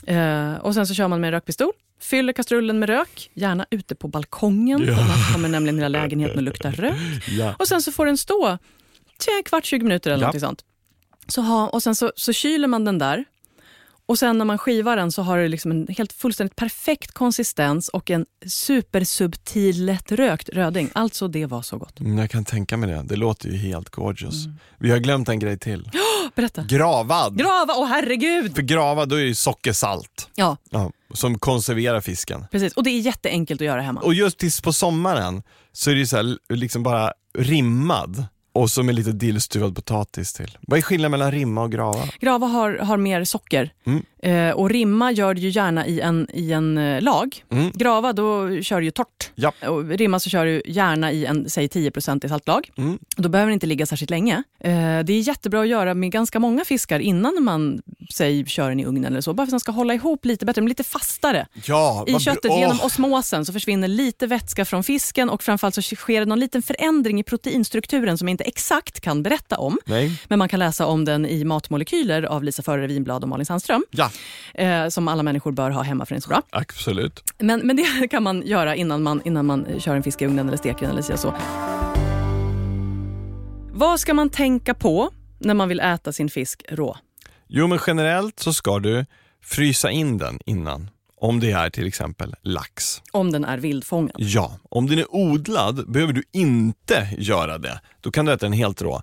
Eh, och sen så kör man med en rökpistol, fyller kastrullen med rök, gärna ute på balkongen, Ja. för annars kommer nämligen hela lägenheten att lukta rök. ja. Och sen så får den stå en kvart, 20 minuter eller Ja. något sånt. Så ha, och sen så, så kyler man den där. Och sen när man skivar den så har det liksom en helt fullständigt perfekt konsistens och en supersubtil lättrökt röding. Alltså det var så gott. Mm, Jag kan tänka mig det. Det låter ju helt gorgeous. Vi har glömt en grej till. [GASPS] Berätta. Gravad! Grava, åh herregud! För gravad då är ju sockersalt Ja, ja, som konserverar fisken. precis. Och det är jätteenkelt att göra hemma. Och just tills på sommaren så är det ju så här, liksom bara rimmad och så med lite dillstuvad potatis till. Vad är skillnaden mellan rimma och grava? Grava har, har mer socker Mm. Eh, och rimma gör du ju gärna i en, i en eh, lag. Mm. Grava då kör du ju torrt. Ja. Och rimma så kör du gärna i en säg 10% i saltlag. Mm. Då behöver det inte ligga särskilt länge. Eh, det är jättebra att göra med ganska många fiskar innan man säg, kör den i ugnen eller så. Bara för att den ska hålla ihop lite bättre, lite fastare. Ja, I köttet. Åh, genom osmosen så försvinner lite vätska från fisken och framförallt så sker det någon liten förändring i proteinstrukturen som jag inte exakt kan berätta om. Nej. Men man kan läsa om den i Matmolekyler av Lisa Förre Winblad och Malin Sandström. Ja, Eh, som alla människor bör ha hemma för den är så bra. absolut. Men, men det [LAUGHS] kan man göra innan man, innan man kör en fisk i ugnen eller steker den eller så. så. Vad ska man tänka på när man vill äta sin fisk rå? Jo men generellt så ska du frysa in den innan. Om det är till exempel lax. Om den är vildfångad. Ja, om den är odlad behöver du inte göra det. Då kan du äta den helt rå.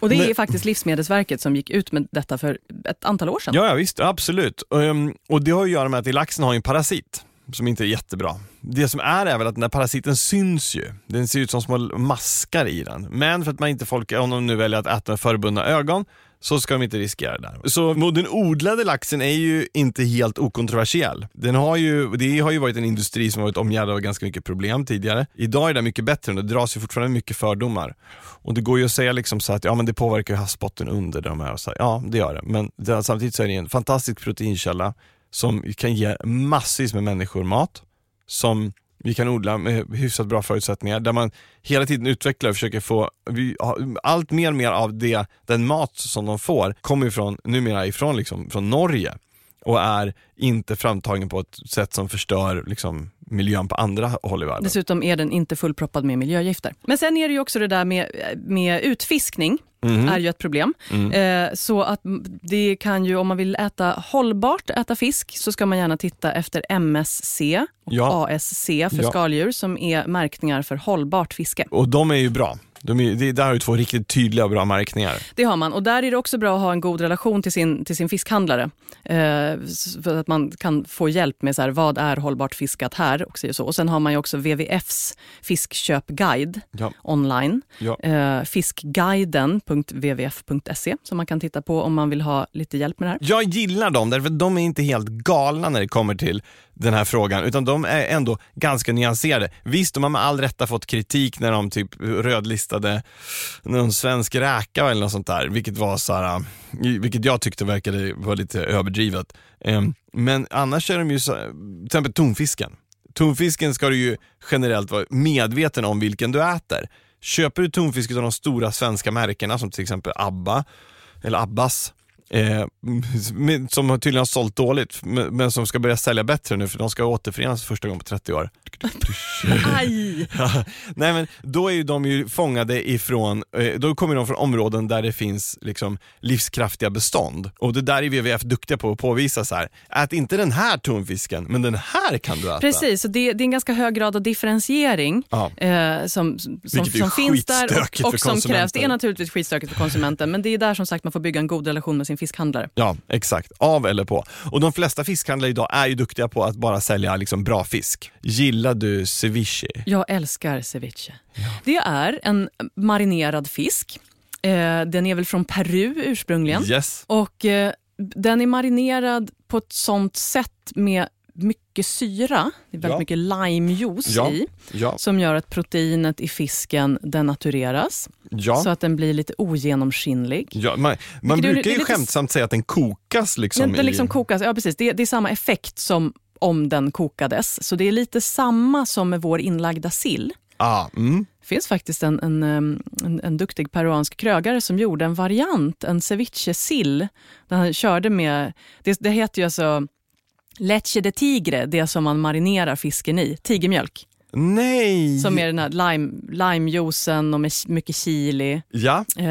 Och det är Men- faktiskt Livsmedelsverket som gick ut med detta för ett antal år sedan. Ja, ja visst, absolut. Ehm, och det har att göra med att laxen har en parasit som inte är jättebra. Det som är är väl att den där parasiten syns ju. Den ser ut som små maskar i den. Men för att man inte folk, om de nu väljer att äta med förbundna ögon, så ska de inte riskera det där. Så den odlade laxen är ju inte helt okontroversiell. Den har ju, det har ju varit en industri som varit omgärdad av ganska mycket problem tidigare. Idag är det mycket bättre, men det dras ju fortfarande mycket fördomar. Och det går ju att säga liksom så att ja, men det påverkar ju havsbotten under de här. Och så här. Ja, det gör det. Men det, samtidigt så är det en fantastisk proteinkälla som kan ge massvis med människor mat. Som vi kan odla med hyfsat bra förutsättningar. Där man hela tiden utvecklar och försöker få, vi, allt mer och mer av det, den mat som de får kommer ifrån, numera ifrån liksom, från Norge och är inte framtagen på ett sätt som förstör liksom, miljön på andra håll i världen. Dessutom är den inte fullproppad med miljögifter. Men sen är det ju också det där med, med utfiskning. Mhm. är ju ett problem. Mm. Eh, så att det kan ju, om man vill äta hållbart, äta fisk, så ska man gärna titta efter MSC och Ja. ASC för Ja. skaldjur som är märkningar för hållbart fiske. Och de är ju bra. De är, det, där har du två riktigt tydliga och bra märkningar. Det har man och där är det också bra att ha en god relation till sin, till sin fiskhandlare. Eh, för att man kan få hjälp med så här, vad är hållbart fiskat här. Och, så. och sen har man ju också WWFs fiskköpguide Ja. online. Ja. Eh, fiskguiden.wwf.se som man kan titta på om man vill ha lite hjälp med det här. Jag gillar dem därför de är inte helt galna när det kommer till den här frågan utan de är ändå ganska nyanserade. Visst, de har med all rätta fått kritik när de typ rödlistade någon svensk räka eller något sånt där, vilket var så här, äh, vilket jag tyckte verkade vara lite överdrivet. Ehm, men annars är de ju så, till exempel tonfisken. Tonfisken ska du ju generellt vara medveten om vilken du äter. Köper du tonfisk av de stora svenska märkena som till exempel Abba eller Abbas Eh, som har tydligen har sålt dåligt men, som ska börja sälja bättre nu för de ska återförenas för första gången på 30 år. Aj! Ja, Nej men då är ju de ju fångade ifrån, eh, då kommer de från områden där det finns liksom livskraftiga bestånd. Och det där är WWF duktiga på att påvisa så här. ät inte den här tonfisken, men den här kan du äta. Precis, så det, det är en ganska hög grad av differentiering eh, som, som, Vilket som finns där och, och som krävs. Det är naturligtvis skitstökigt för konsumenten men det är där som sagt man får bygga en god relation med sin fiskhandlare. Ja, exakt. Av eller på. Och de flesta fiskhandlare idag är ju duktiga på att bara sälja liksom bra fisk. Gillar du ceviche? Jag älskar ceviche. Det är en marinerad fisk. Eh, den är väl från Peru ursprungligen. Yes. Och eh, Den är marinerad på ett sånt sätt med mycket syra, det är väldigt Ja. mycket limejuice Ja. i, Ja. som gör att proteinet i fisken denatureras så att den blir lite ogenomskinlig. Ja, man man brukar är ju lite- skämtsamt säga att den kokas liksom. Den, den i... liksom kokas, ja, precis. Det, det är samma effekt som om den kokades. Så det är lite samma som med vår inlagda sill. ah, mm. Det finns faktiskt en, en, en, en duktig peruansk krögare som gjorde en variant, en ceviche-sill. Där han körde med, det, det heter ju alltså leche de tigre, det som man marinerar fisken i, tigermjölk. Nej! Som är den här lime, limejuicen och med mycket chili. Ja, Eh,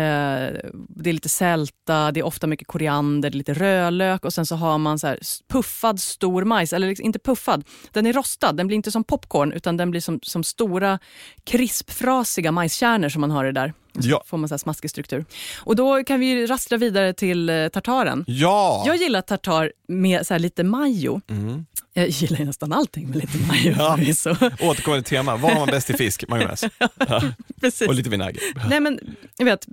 det är lite sälta, det är ofta mycket koriander, lite rödlök och sen så har man så här puffad stor majs. Eller liksom, inte puffad, den är rostad. Den blir inte som popcorn utan den blir som, som stora krispfrasiga majskärnor som man har i det där. Ja. får man så här smaskig struktur. Och då kan vi rassla vidare till eh, tartaren. ja. Jag gillar tartar med så lite majo. Mm. Jag gillar ju nästan allting med lite majo [LAUGHS] Ja. Återkommande tema, vad har man bäst i fisk? Majonnäs. [LAUGHS] Precis. Och lite vinäger. Nej men, jag vet,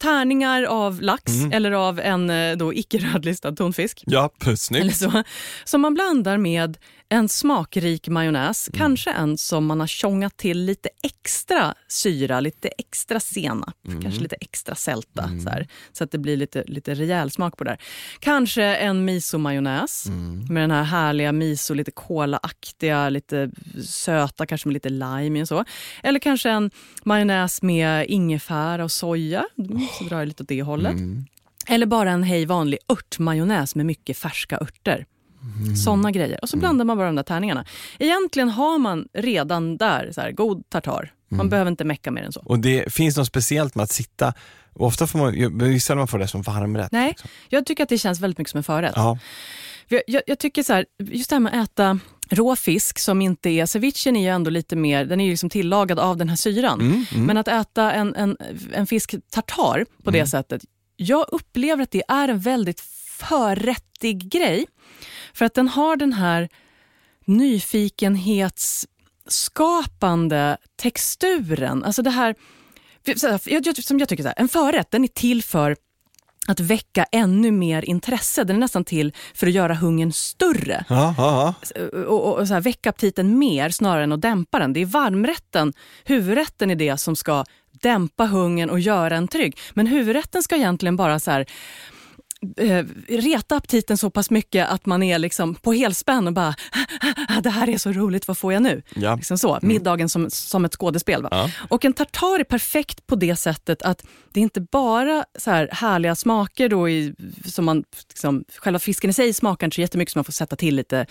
tärningar av lax Mm. eller av en eh, då icke rödlistad tonfisk. Ja, Eller snyggt. så, som man blandar med en smakrik majonnäs, Mm. kanske en som man har tjongat till lite extra syra, lite extra senap, Mm. kanske lite extra sälta. Så, här, så att det blir lite, lite rejäl smak på det där. Kanske en miso-majonnäs Mm. med den här härliga miso, lite kolaaktiga, lite söta, kanske med lite lime och så. Eller kanske en majonnäs med ingefära och soja, Mm, så drar jag lite åt det hållet. Mm. Eller bara en hej vanlig örtmajonnäs med mycket färska örter. Mm. Såna grejer. Och så blandar man bara de där tärningarna. Egentligen har man redan där så här, god tartar. Man Mm. behöver inte mecka mer än så. Och det finns något speciellt med att sitta, och ofta får man, visst man får det som varmrätt. Nej, liksom. jag tycker att det känns väldigt mycket som en förrätt. Ja. Jag, jag, jag tycker så här, just det här med att äta rå fisk som inte är... Cevichen är ju ändå lite mer, den är ju liksom tillagad av den här syran. Mm, mm. Men att äta en, en, en fisk tartar på det sättet, jag upplever att det är en väldigt förrättig grej. För att den har den här nyfikenhetsskapande texturen. Alltså det här, som jag tycker så här, en förrätt den är till för att väcka ännu mer intresse. Den är nästan till för att göra hungern större Ja, ja, och, och, och så här, väcka aptiten mer snarare än att dämpa den. Det är varmrätten, huvudrätten är det som ska dämpa hungern och göra en trygg. Men huvudrätten ska egentligen bara så här, eh, reta aptiten så pass mycket att man är liksom på helspänn och bara det här är så roligt, vad får jag nu? ja. Liksom så, middagen som, som ett skådespel. Va? Ja. Och en tartar är perfekt på det sättet att det är inte bara så här härliga smaker då i, som man, liksom, själva fisken i sig smakar inte så jättemycket så man får sätta till lite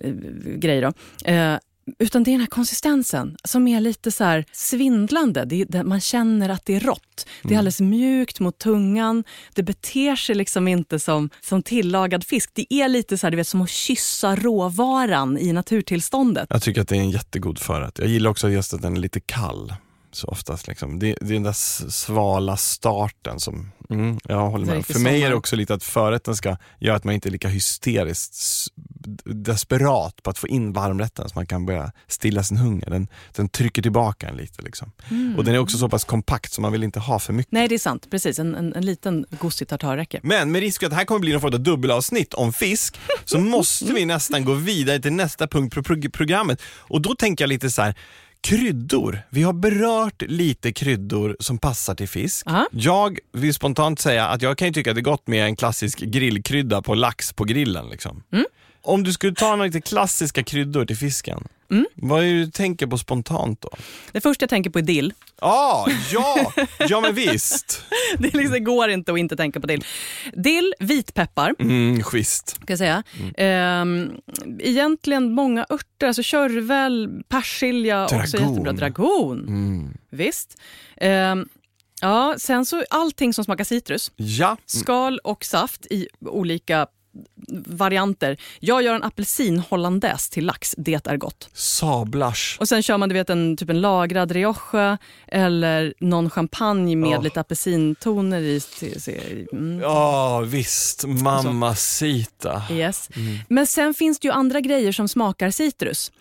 eh, grejer då. Eh, utan det är den här konsistensen som är lite så svindlande. Det det, man känner att det är rått. Det är alldeles mjukt mot tungan. Det beter sig liksom inte som, som tillagad fisk. Det är lite så här, du vet, som att kyssa råvaran i naturtillståndet. Jag tycker att det är en jättegod förrätt. Jag gillar också just att den är lite kall. Så oftast liksom. det, det är den där svala starten som, mm, jag håller med. För mig är det också lite att förrätten ska göra att man inte är lika hysteriskt desperat på att få in varmrätten så man kan börja stilla sin hunger. Den, den trycker tillbaka en lite. Liksom. Och den är också så pass kompakt så man vill inte ha för mycket. Nej, det är sant. Precis. En, en, en liten gosig tartar räcker. Men med risk att det här kommer bli någon form av dubbelavsnitt om fisk så [LAUGHS] måste vi nästan gå vidare till nästa punkt på prog- programmet. Och då tänker jag lite så här. Kryddor. Vi har berört lite kryddor som passar till fisk. Aha. Jag vill spontant säga att jag kan ju tycka att det är gott med en klassisk grillkrydda på lax på grillen. Liksom. Mm. Om du skulle ta några klassiska kryddor till fisken, Mm. vad är det du tänker på spontant då? Det första jag tänker på är dill. Ah, ja, ja men visst. [LAUGHS] Det, liksom, går inte att inte tänka på dill. Dill, vitpeppar, Mm, schysst. ska jag säga. Ehm, egentligen många örter, alltså körvel, persilja, också Dragon. jättebra. Dragon, Mm. visst. Ehm, ja, sen så allting som smakar citrus. Ja, Skal och saft i olika varianter. Jag gör en apelsin hollandaise till lax. Det är gott. sablars. Och sen kör man du vet, en, typ en lagrad rioja eller någon champagne med Ja. lite apelsintoner i. till- till- Mm. Ja, visst. Mamacita. Yes. Mm. Men sen finns det ju andra grejer som smakar citrus.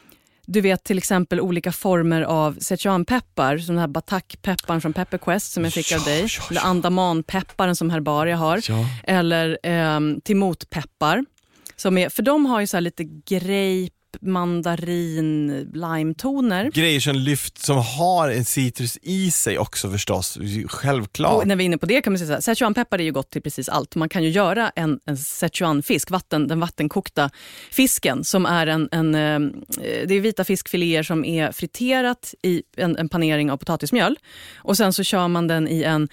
Du vet till exempel olika former av Sichuanpeppar, som den här batakpepparn från Pepperquest som jag fick av Ja, dig. ja, ja. Eller andamanpepparen som Herbaria har. Eller ehm, timotpeppar. Som är, för de har ju så här lite grape, mandarin, lime-toner. Grejer som lyft, som har en citrus i sig också förstås. Självklart. Och när vi är inne på det kan man säga så här, Sichuanpeppar är ju gott till precis allt. Man kan ju göra en, en Sichuanfisk, vatten, den vattenkokta fisken som är en, en eh, det är vita fiskfiléer som är friterat i en, en panering av potatismjöl. Och sen så kör man den i en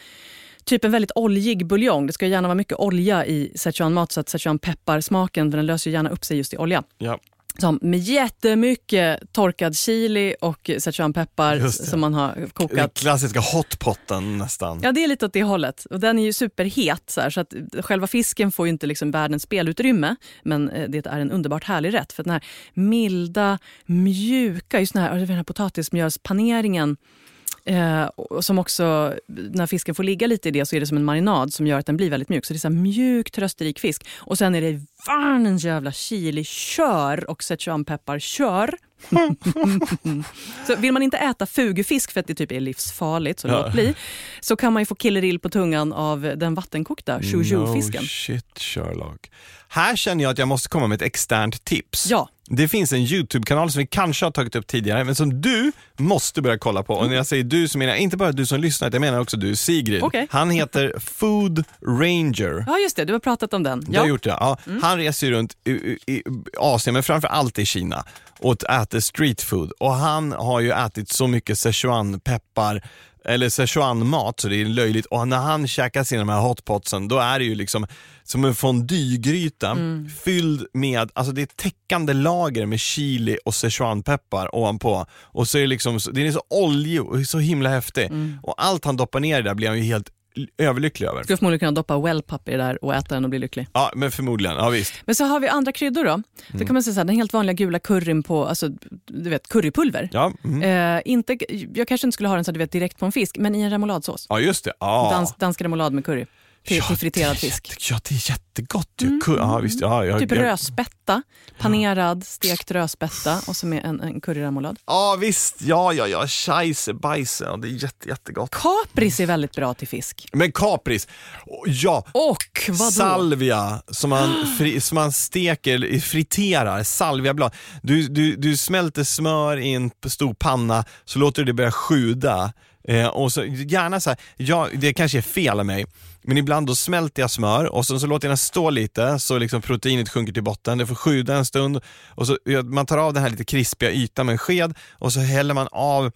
typ en väldigt oljig buljong. Det ska gärna vara mycket olja i Sichuanmat så att Sichuanpepparsmaken, för den löser gärna upp sig just i olja. Ja. Som med jättemycket torkad chili och szechuanpeppar som man har Den kokat. klassiska hotpotten nästan. Ja, det är lite åt det hållet. Och den är ju superhet så, här, så att själva fisken får ju inte liksom världens spelutrymme. Men eh, det är en underbart härlig rätt. För den här milda, mjuka, just den här, den här potatismjölspaneringen Eh, som också, när fisken får ligga lite i det så är det som en marinad som gör att den blir väldigt mjuk. Så det är så mjuk, trösterik fisk. Och sen är det världens jävla chili, kör och szechuanpeppar, kör. [LAUGHS] så vill man inte äta fugufisk för att det typ är livsfarligt, så Ja. låt bli, så kan man ju få killerill på tungan av den vattenkokta chouchou-fisken. No shit Sherlock. Här känner jag att jag måste komma med ett externt tips. Ja. Det finns en YouTube-kanal som vi kanske har tagit upp tidigare, men som du måste börja kolla på. Och när jag säger du så menar jag inte bara du som lyssnar, jag menar också du Sigrid. Okej. Han heter Food Ranger. ja, just det. Du har pratat om den. Du har Ja. gjort det? Ja. Han reser ju runt i, i, i Asien, men framför allt i Kina och äter street food. Och han har ju ätit så mycket Szechuan-peppar eller Szechuan-mat så det är löjligt. Och när han käkar sina de här hotpotsen, då är det ju liksom som en fondygryta fylld med, alltså det är täckande lager med chili och Szechuan-peppar ovanpå. Och så är det liksom, det är så oljig och så himla häftig. Och allt han doppar ner i där blir han ju helt överlycklig över. Skulle förmodligen kunna doppa wellpapp i det där och äta den och bli lycklig. Ja, men förmodligen. Ja, visst. Men så har vi andra kryddor då. Då kan man säga så här, den helt vanliga gula curryn på, alltså, du vet, currypulver. Ja, mm. Eh, inte, jag kanske inte skulle ha den så du vet, direkt på en fisk, men i en remouladsås. ja just det. Ja. Dans, dansk remoulad med curry. Till, Ja, till friterad det är fisk. Jätte, ja, det är jättegott. Ku- Ja, visst. Ja, jag, Typ jag, rödspätta, panerad stekt rödspätta och så med en, en curryremoulad. Ja, visst. Ja, ja, ja. Scheisse, bajse. Det är jätte, jättegott. Kapris är väldigt bra till fisk. Men kapris, ja. Och vadå? Salvia som man, [GASPS] fri, som man steker, friterar, salviablad. Du, du, du smälter smör i en stor panna, så låter du det börja sjuda. Eh, och så, gärna så här, ja, det kanske är fel av mig, men ibland då smälter jag smör och så, så låter jag den stå lite så liksom proteinet sjunker till botten. Det får sjuda en stund och så, ja, man tar av den här lite krispiga ytan med en sked och så häller man av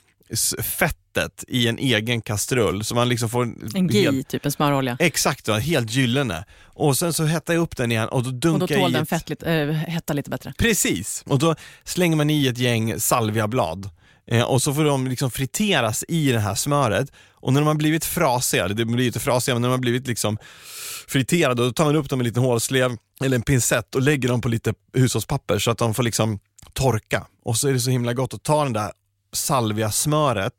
fettet i en egen kastrull så man liksom får En helt- ghee, typ en smörolja. Exakt, va? helt gyllene. Och sen så hettar jag upp den igen och då Och dunkar då jag tål den ett... fett lite, äh, hetta lite bättre. Precis, och då slänger man i ett gäng salviablad. Eh, och så får de liksom friteras i det här smöret. Och när de har blivit frasiga, det blir inte frasiga, men när de har blivit liksom friterade, då tar man upp dem med en liten hålslev eller en pincett och lägger dem på lite hushållspapper så att de får liksom torka. Och så är det så himla gott att ta den där salviasmöret,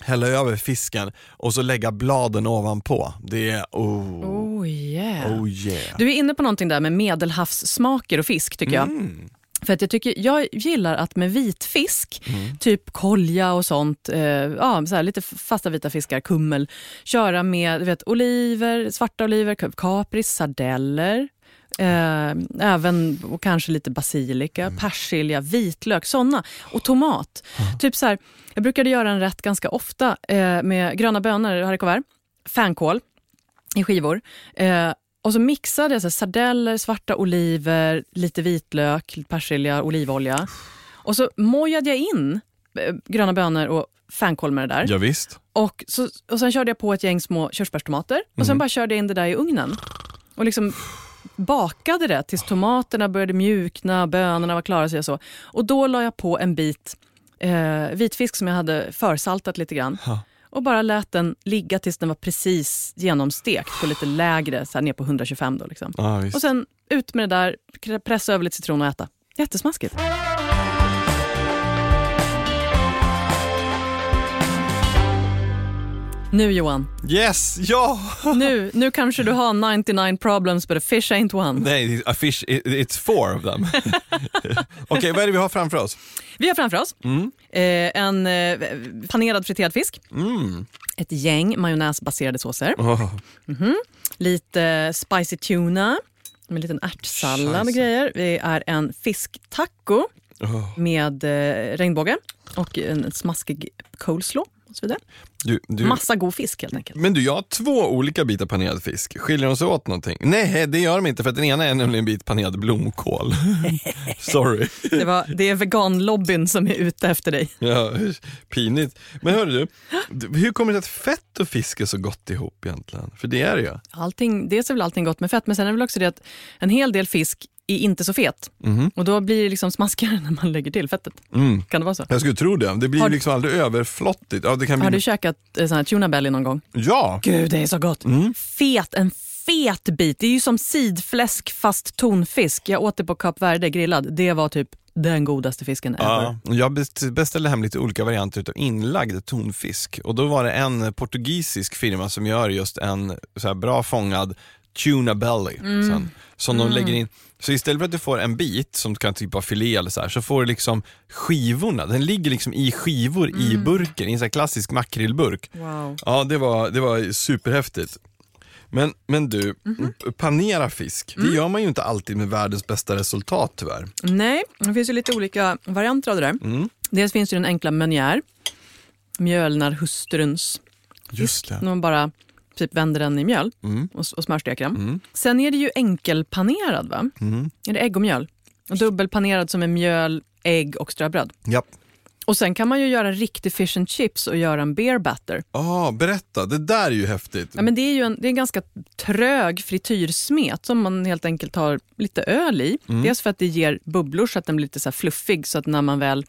hälla över fisken och så lägga bladen ovanpå. Det är oh, Oh yeah. oh yeah. Du är inne på någonting där med medelhavssmaker och fisk tycker jag. Mm. För att jag, tycker, jag gillar att med vitfisk, Mm. typ kolja och sånt, eh, ja, så här, lite fasta vita fiskar, kummel, köra med du vet, oliver, svarta oliver, kapris, sardeller, eh, även och kanske lite basilika, Mm. persilja, vitlök, såna. Och tomat. Typ så här, jag brukade göra en rätt ganska ofta eh, med gröna bönor, haricots verts, fänkål i skivor. Eh, och så mixade jag så sardeller, svarta oliver, lite vitlök, lite persilja, olivolja. Och så mojade jag in eh, gröna bönor och fänkål med det där. Ja, visst. Och, så, och sen körde jag på ett gäng små körsbärstomater och sen bara körde jag in det där i ugnen. Och liksom bakade det tills tomaterna började mjukna, bönorna var klara. Så, så. Och då la jag på en bit eh, vitfisk som jag hade försaltat lite grann. Ja. Och bara lät den ligga tills den var precis genomstekt på lite lägre, så här ner på 125 då. Liksom. Visst. Och sen ut med det där, pressa över lite citron och äta. Jättesmaskigt. Nu Johan, Yes, ja! nu, nu kanske du har 99 problems but a fish ain't one. Nej, a fish, it- it's four of them. [LAUGHS] Okej, vad är det vi har framför oss? Vi har framför oss eh, en eh, panerad friterad fisk, Mm. ett gäng majonnäsbaserade såser, Oh. lite spicy tuna med en liten ärtsallad och grejer. Det är en fisktaco Oh. med eh, regnbåge och en smaskig coleslaw och så vidare. Du, du, Massa god fisk helt enkelt. men du, jag har två olika bitar panerad fisk. Skiljer de sig åt någonting? Nej, det gör de inte för att den ena är nämligen en bit panerad blomkål. [LAUGHS] Sorry. Det, var, det är veganlobbyn som är ute efter dig. Ja, pinigt. Men hörru du, hur kommer det att fett och fisk är så gott ihop egentligen? För det är det ju. Allting, dels är väl allting gott med fett, men sen är det väl också det att en hel del fisk är inte så fet. Mhm. Och då blir det liksom smaskigare [LAUGHS] när man lägger till fettet. Mm. Kan det vara så? Jag skulle tro det. Det blir Har- liksom aldrig överflottigt. Ja, det kan Har bli... du käkat eh, sån här tuna belly någon gång? Ja! Gud, det är så gott. Mm. Fet, en fet bit. Det är ju som sidfläsk fast tonfisk. Jag åt det på Kap Verde grillad. Det var typ den godaste fisken ever. Ja, jag best- beställde hem lite olika varianter av inlagd tonfisk och då var det en portugisisk firma som gör just en så här bra fångad tuna belly sen, som de lägger in. Så istället för att du får en bit som kan typ vara filé eller så här, så får du liksom skivorna, den ligger liksom i skivor i burken, i en sån här klassisk makrillburk. Wow. Ja, det var, det var superhäftigt. Men, men du, panera fisk, det gör man ju inte alltid med världens bästa resultat tyvärr. Nej, det finns ju lite olika varianter av det där. Mm. Dels finns det den enkla meunière, mjölnarhustruns Just det. När man bara typ vänder den i mjöl Mm. och, och smörsteker den. Mm. Sen är det ju enkelpanerad va? Mm. Är det ägg och mjöl? Och dubbelpanerad som är mjöl, ägg och ströbröd. Japp. Och sen kan man ju göra riktig fish and chips och göra en beer batter. Ah, berätta, det där är ju häftigt. Ja, men det är ju en, det är en ganska trög frityrsmet som man helt enkelt har lite öl i. Mm. Dels för att det ger bubblor så att den blir lite så fluffig så att när man väl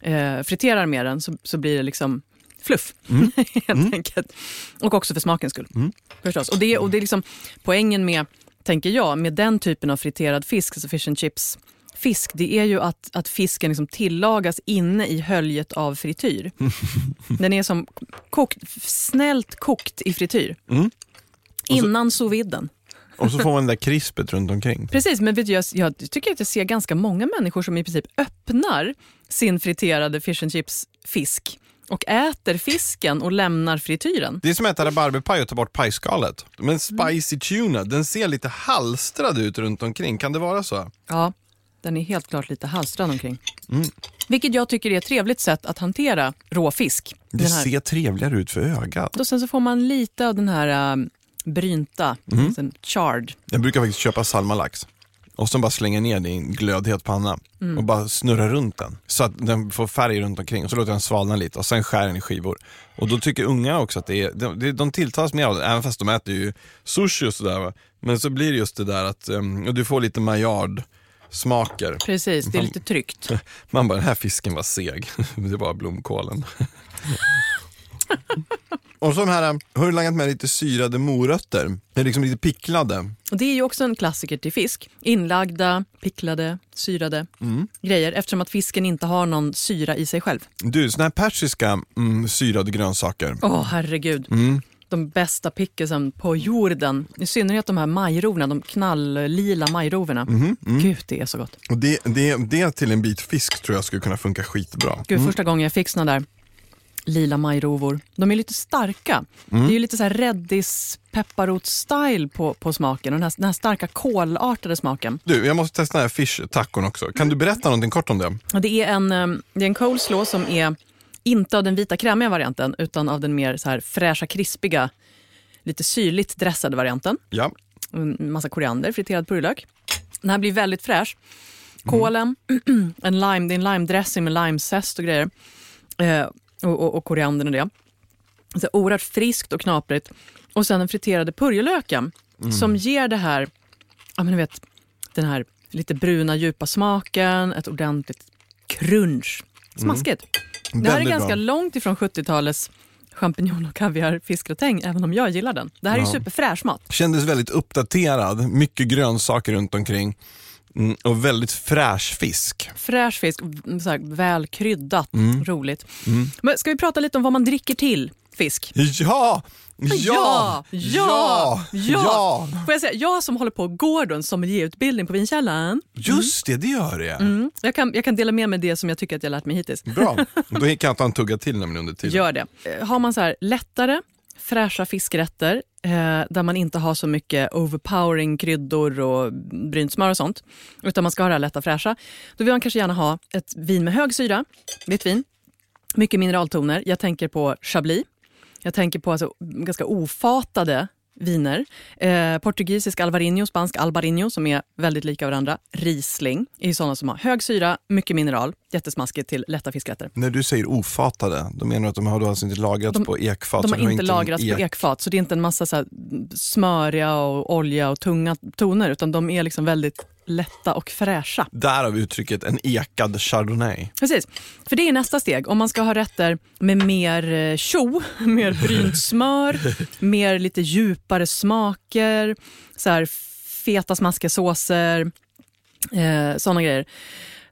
eh, friterar med den så, så blir det liksom fluff. [LAUGHS] helt enkelt. Och också för smakens skull. Förstås. Och det, och det är liksom poängen med, tänker jag, med den typen av friterad fisk, alltså fish and chips fisk, det är ju att, att fisken liksom tillagas inne i höljet av frityr. [LAUGHS] Den är som kokt, snällt kokt i frityr. Mm. Innan sous viden. Och så får man det där krispet runt omkring. [LAUGHS] Precis, men vet du, jag, jag tycker att jag ser ganska många människor som i princip öppnar sin friterade fish and chips fisk och äter fisken och lämnar frityren. Det är som att äta rabarberpaj och ta bort pajskalet. Men spicy tuna, den ser lite halstrad ut runt omkring. Kan det vara så? Ja, den är helt klart lite halstrad omkring. Mm. Vilket jag tycker är ett trevligt sätt att hantera rå fisk. Det ser trevligare ut för ögat. Och sen så får man lite av den här um, brynta, Mm. chard. Jag brukar faktiskt köpa salmalax och sen bara slänga ner den i en glödhet panna Mm. och bara snurra runt den så att den får färg runt omkring och så låter den svalna lite och sen skär den i skivor. Och då tycker unga också att det är, de, de, tilltalas mer av det, även fast de äter ju sushi och sådär. va. Men så blir det just det där att um, och du får lite maillard smaker. Precis, det är lite tryggt. [LAUGHS] Man bara, den här fisken var seg. [LAUGHS] det var blomkålen. [LAUGHS] och så de här, har du lagat med lite syrade morötter? Det är liksom lite picklade. Och det är ju också en klassiker till fisk. Inlagda, picklade, syrade Mm. grejer eftersom att fisken inte har någon syra i sig själv. Du, såna här persiska mm, syrade grönsaker. Åh herregud. Mm. De bästa pickelsen på jorden. I synnerhet de här majrovorna, de knalllila majrovorna. Mhm, mm. Gud, det är så gott. Och det, det, det till en bit fisk tror jag skulle kunna funka skitbra. Gud, första gången jag fick såna där lila majrovor. De är lite starka. Det är ju lite så här räddis pepparrot-style på, på smaken. Den, här, den här starka kolartade smaken. Du, jag måste testa den här fish tacon också. Kan du berätta någonting kort om det? Det, är en, eh, det är en coleslaw som är inte av den vita krämiga varianten utan av den mer så här fräscha, krispiga, lite syrligt dressade varianten. Ja. En massa koriander, friterad purjolök. Den här blir väldigt fräsch. Kålen, [CLEARS THROAT] en lime, det är en lime dressing med limezest och grejer. Eh, och, och, och koriandern och det. Så oerhört friskt och knaprigt. Och sen den friterade purjolöken som ger det här, ja men vet, den här lite bruna djupa smaken, ett ordentligt crunch. Smaskigt. Det här är Väldigt ganska bra. långt ifrån 70-talets champinjon och kaviar fiskgratäng, även om jag gillar den. Det här är Ja. superfräsch mat. Kändes väldigt uppdaterad, mycket grönsaker runt omkring mm, och väldigt fräsch fisk. Fräsch fisk, så här, väl kryddat, Mm. roligt. Men ska vi prata lite om vad man dricker till fisk? Ja! Ja! Ja! Ja! Ja! Får jag säga, jag som håller på Gordons sommelierutbildning på Vinkällaren, Just det, det gör det. mm, jag, kan, jag kan dela med mig det som jag tycker att jag lärt mig hittills. Bra, [LAUGHS] då kan jag ta en tugga till nämligen under tiden. Gör det. Eh, Har man så här lättare, fräscha fiskrätter Eh, där man inte har så mycket overpowering kryddor och brynt smör och sånt, utan man ska ha det här lätta fräscha, då vill man kanske gärna ha ett vin med hög syra, vitt vin, mycket mineraltoner. Jag tänker på Chablis. Jag tänker på alltså ganska ofatade viner. Eh, portugisisk alvarinho, spansk albarinho som är väldigt lika varandra. Riesling är sådana som har hög syra, mycket mineral, jättesmaskigt till lätta fiskrätter. När du säger ofatade, då menar du att de har då alltså inte lagrats De- på ekfat? De har inte en lagrats på ek- ekfat, så det är inte en massa så smöriga och olja och tunga toner, utan de är liksom väldigt lätta och fräscha. Därav uttrycket en ekad chardonnay. Precis, för det är nästa steg. Om man ska ha rätter med mer eh, tjo, [LAUGHS] mer brynt smör, [LAUGHS] mer lite djupare smaker, så här feta smaskiga såser, eh, såna grejer.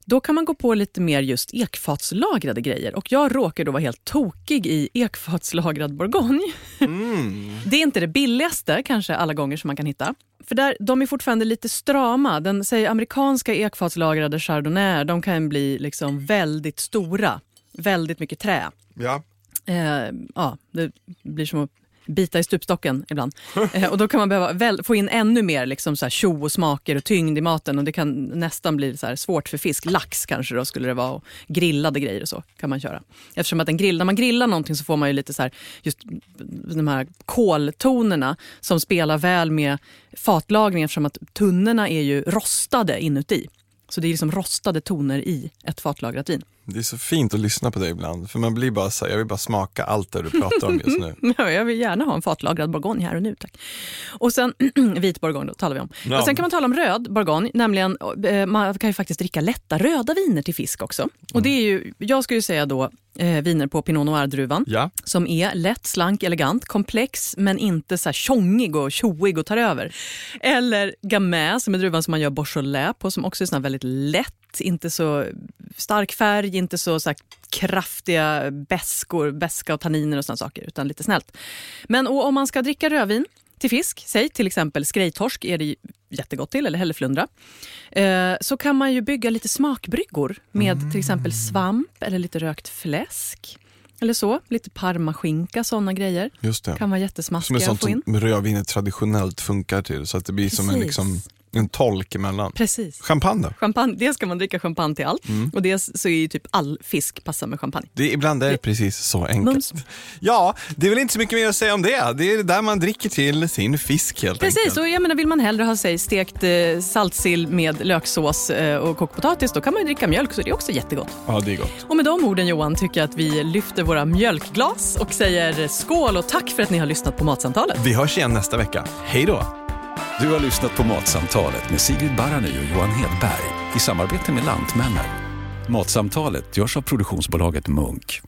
Då kan man gå på lite mer just ekfatslagrade grejer. Och jag råkar då vara helt tokig i ekfatslagrad bourgogne. Mm. Det är inte det billigaste kanske alla gånger som man kan hitta. För där, de är fortfarande lite strama. Den säg, amerikanska ekfatslagrade chardonnay de kan bli liksom väldigt stora. Väldigt mycket trä. Ja. Eh, ja, det blir som att bita i stupstocken ibland. [LAUGHS] Eh, och då kan man behöva väl, få in ännu mer liksom så här tjo och smaker och tyngd i maten och det kan nästan bli så svårt för fisk. Lax kanske då skulle det vara och grillade grejer och så kan man köra. Eftersom att en grill, när man grillar någonting så får man ju lite så här, just de här koltonerna som spelar väl med fatlagringen eftersom att tunnorna är ju rostade inuti. Så det är liksom rostade toner i ett fatlagrat vin. Det är så fint att lyssna på dig ibland, för man blir bara så här, jag vill bara smaka allt det du pratar om just nu. [LAUGHS] Ja, jag vill gärna ha en fatlagrad bourgogne här och nu tack. Och sen [CLEARS THROAT] vit bourgogne då, talar vi om. Ja. Och sen kan man tala om röd bourgogne, nämligen eh, man kan ju faktiskt dricka lätta röda viner till fisk också. Och det är ju, jag skulle säga då eh, viner på Pinot Noir-druvan. Ja, Som är lätt, slank, elegant, komplex men inte så här tjongig och tjoig och tar över. Eller Gamay som är druvan som man gör Beaujolais på som också är sån väldigt lätt, inte så stark färg, inte så, så kraftiga bäskor, bäska och tanniner och såna saker utan lite snällt. Men om man ska dricka rödvin till fisk, säg till exempel skrejtorsk är det jättegott till, eller hälleflundra, eh, så kan man ju bygga lite smakbryggor med till exempel svamp eller lite rökt fläsk. Eller så, lite parmaskinka, såna grejer. just det. Kan vara Som jättesmaskiga är att sånt som rödvinet traditionellt funkar till, så att det blir som en, Precis. liksom, en tolk emellan. Precis. Champagne då? Champagne, dels ska man dricka champagne till allt Mm. och dels så är ju typ all fisk passar med champagne. Det, ibland är det precis så enkelt. Mums. Ja, det är väl inte så mycket mer att säga om det. Det är där man dricker till sin fisk helt Precis, enkelt. och jag menar, vill man hellre ha sig stekt eh, saltsill med löksås eh, och kokt potatis, då kan man ju dricka mjölk så det är också jättegott. Ja, det är gott. Och med de orden Johan tycker jag att vi lyfter våra mjölkglas och säger skål och tack för att ni har lyssnat på Matsamtalet. Vi hörs igen nästa vecka. Hej då! Du har lyssnat på Matsamtalet med Sigrid Barany och Johan Hedberg i samarbete med Lantmännen. Matsamtalet görs av produktionsbolaget Munk.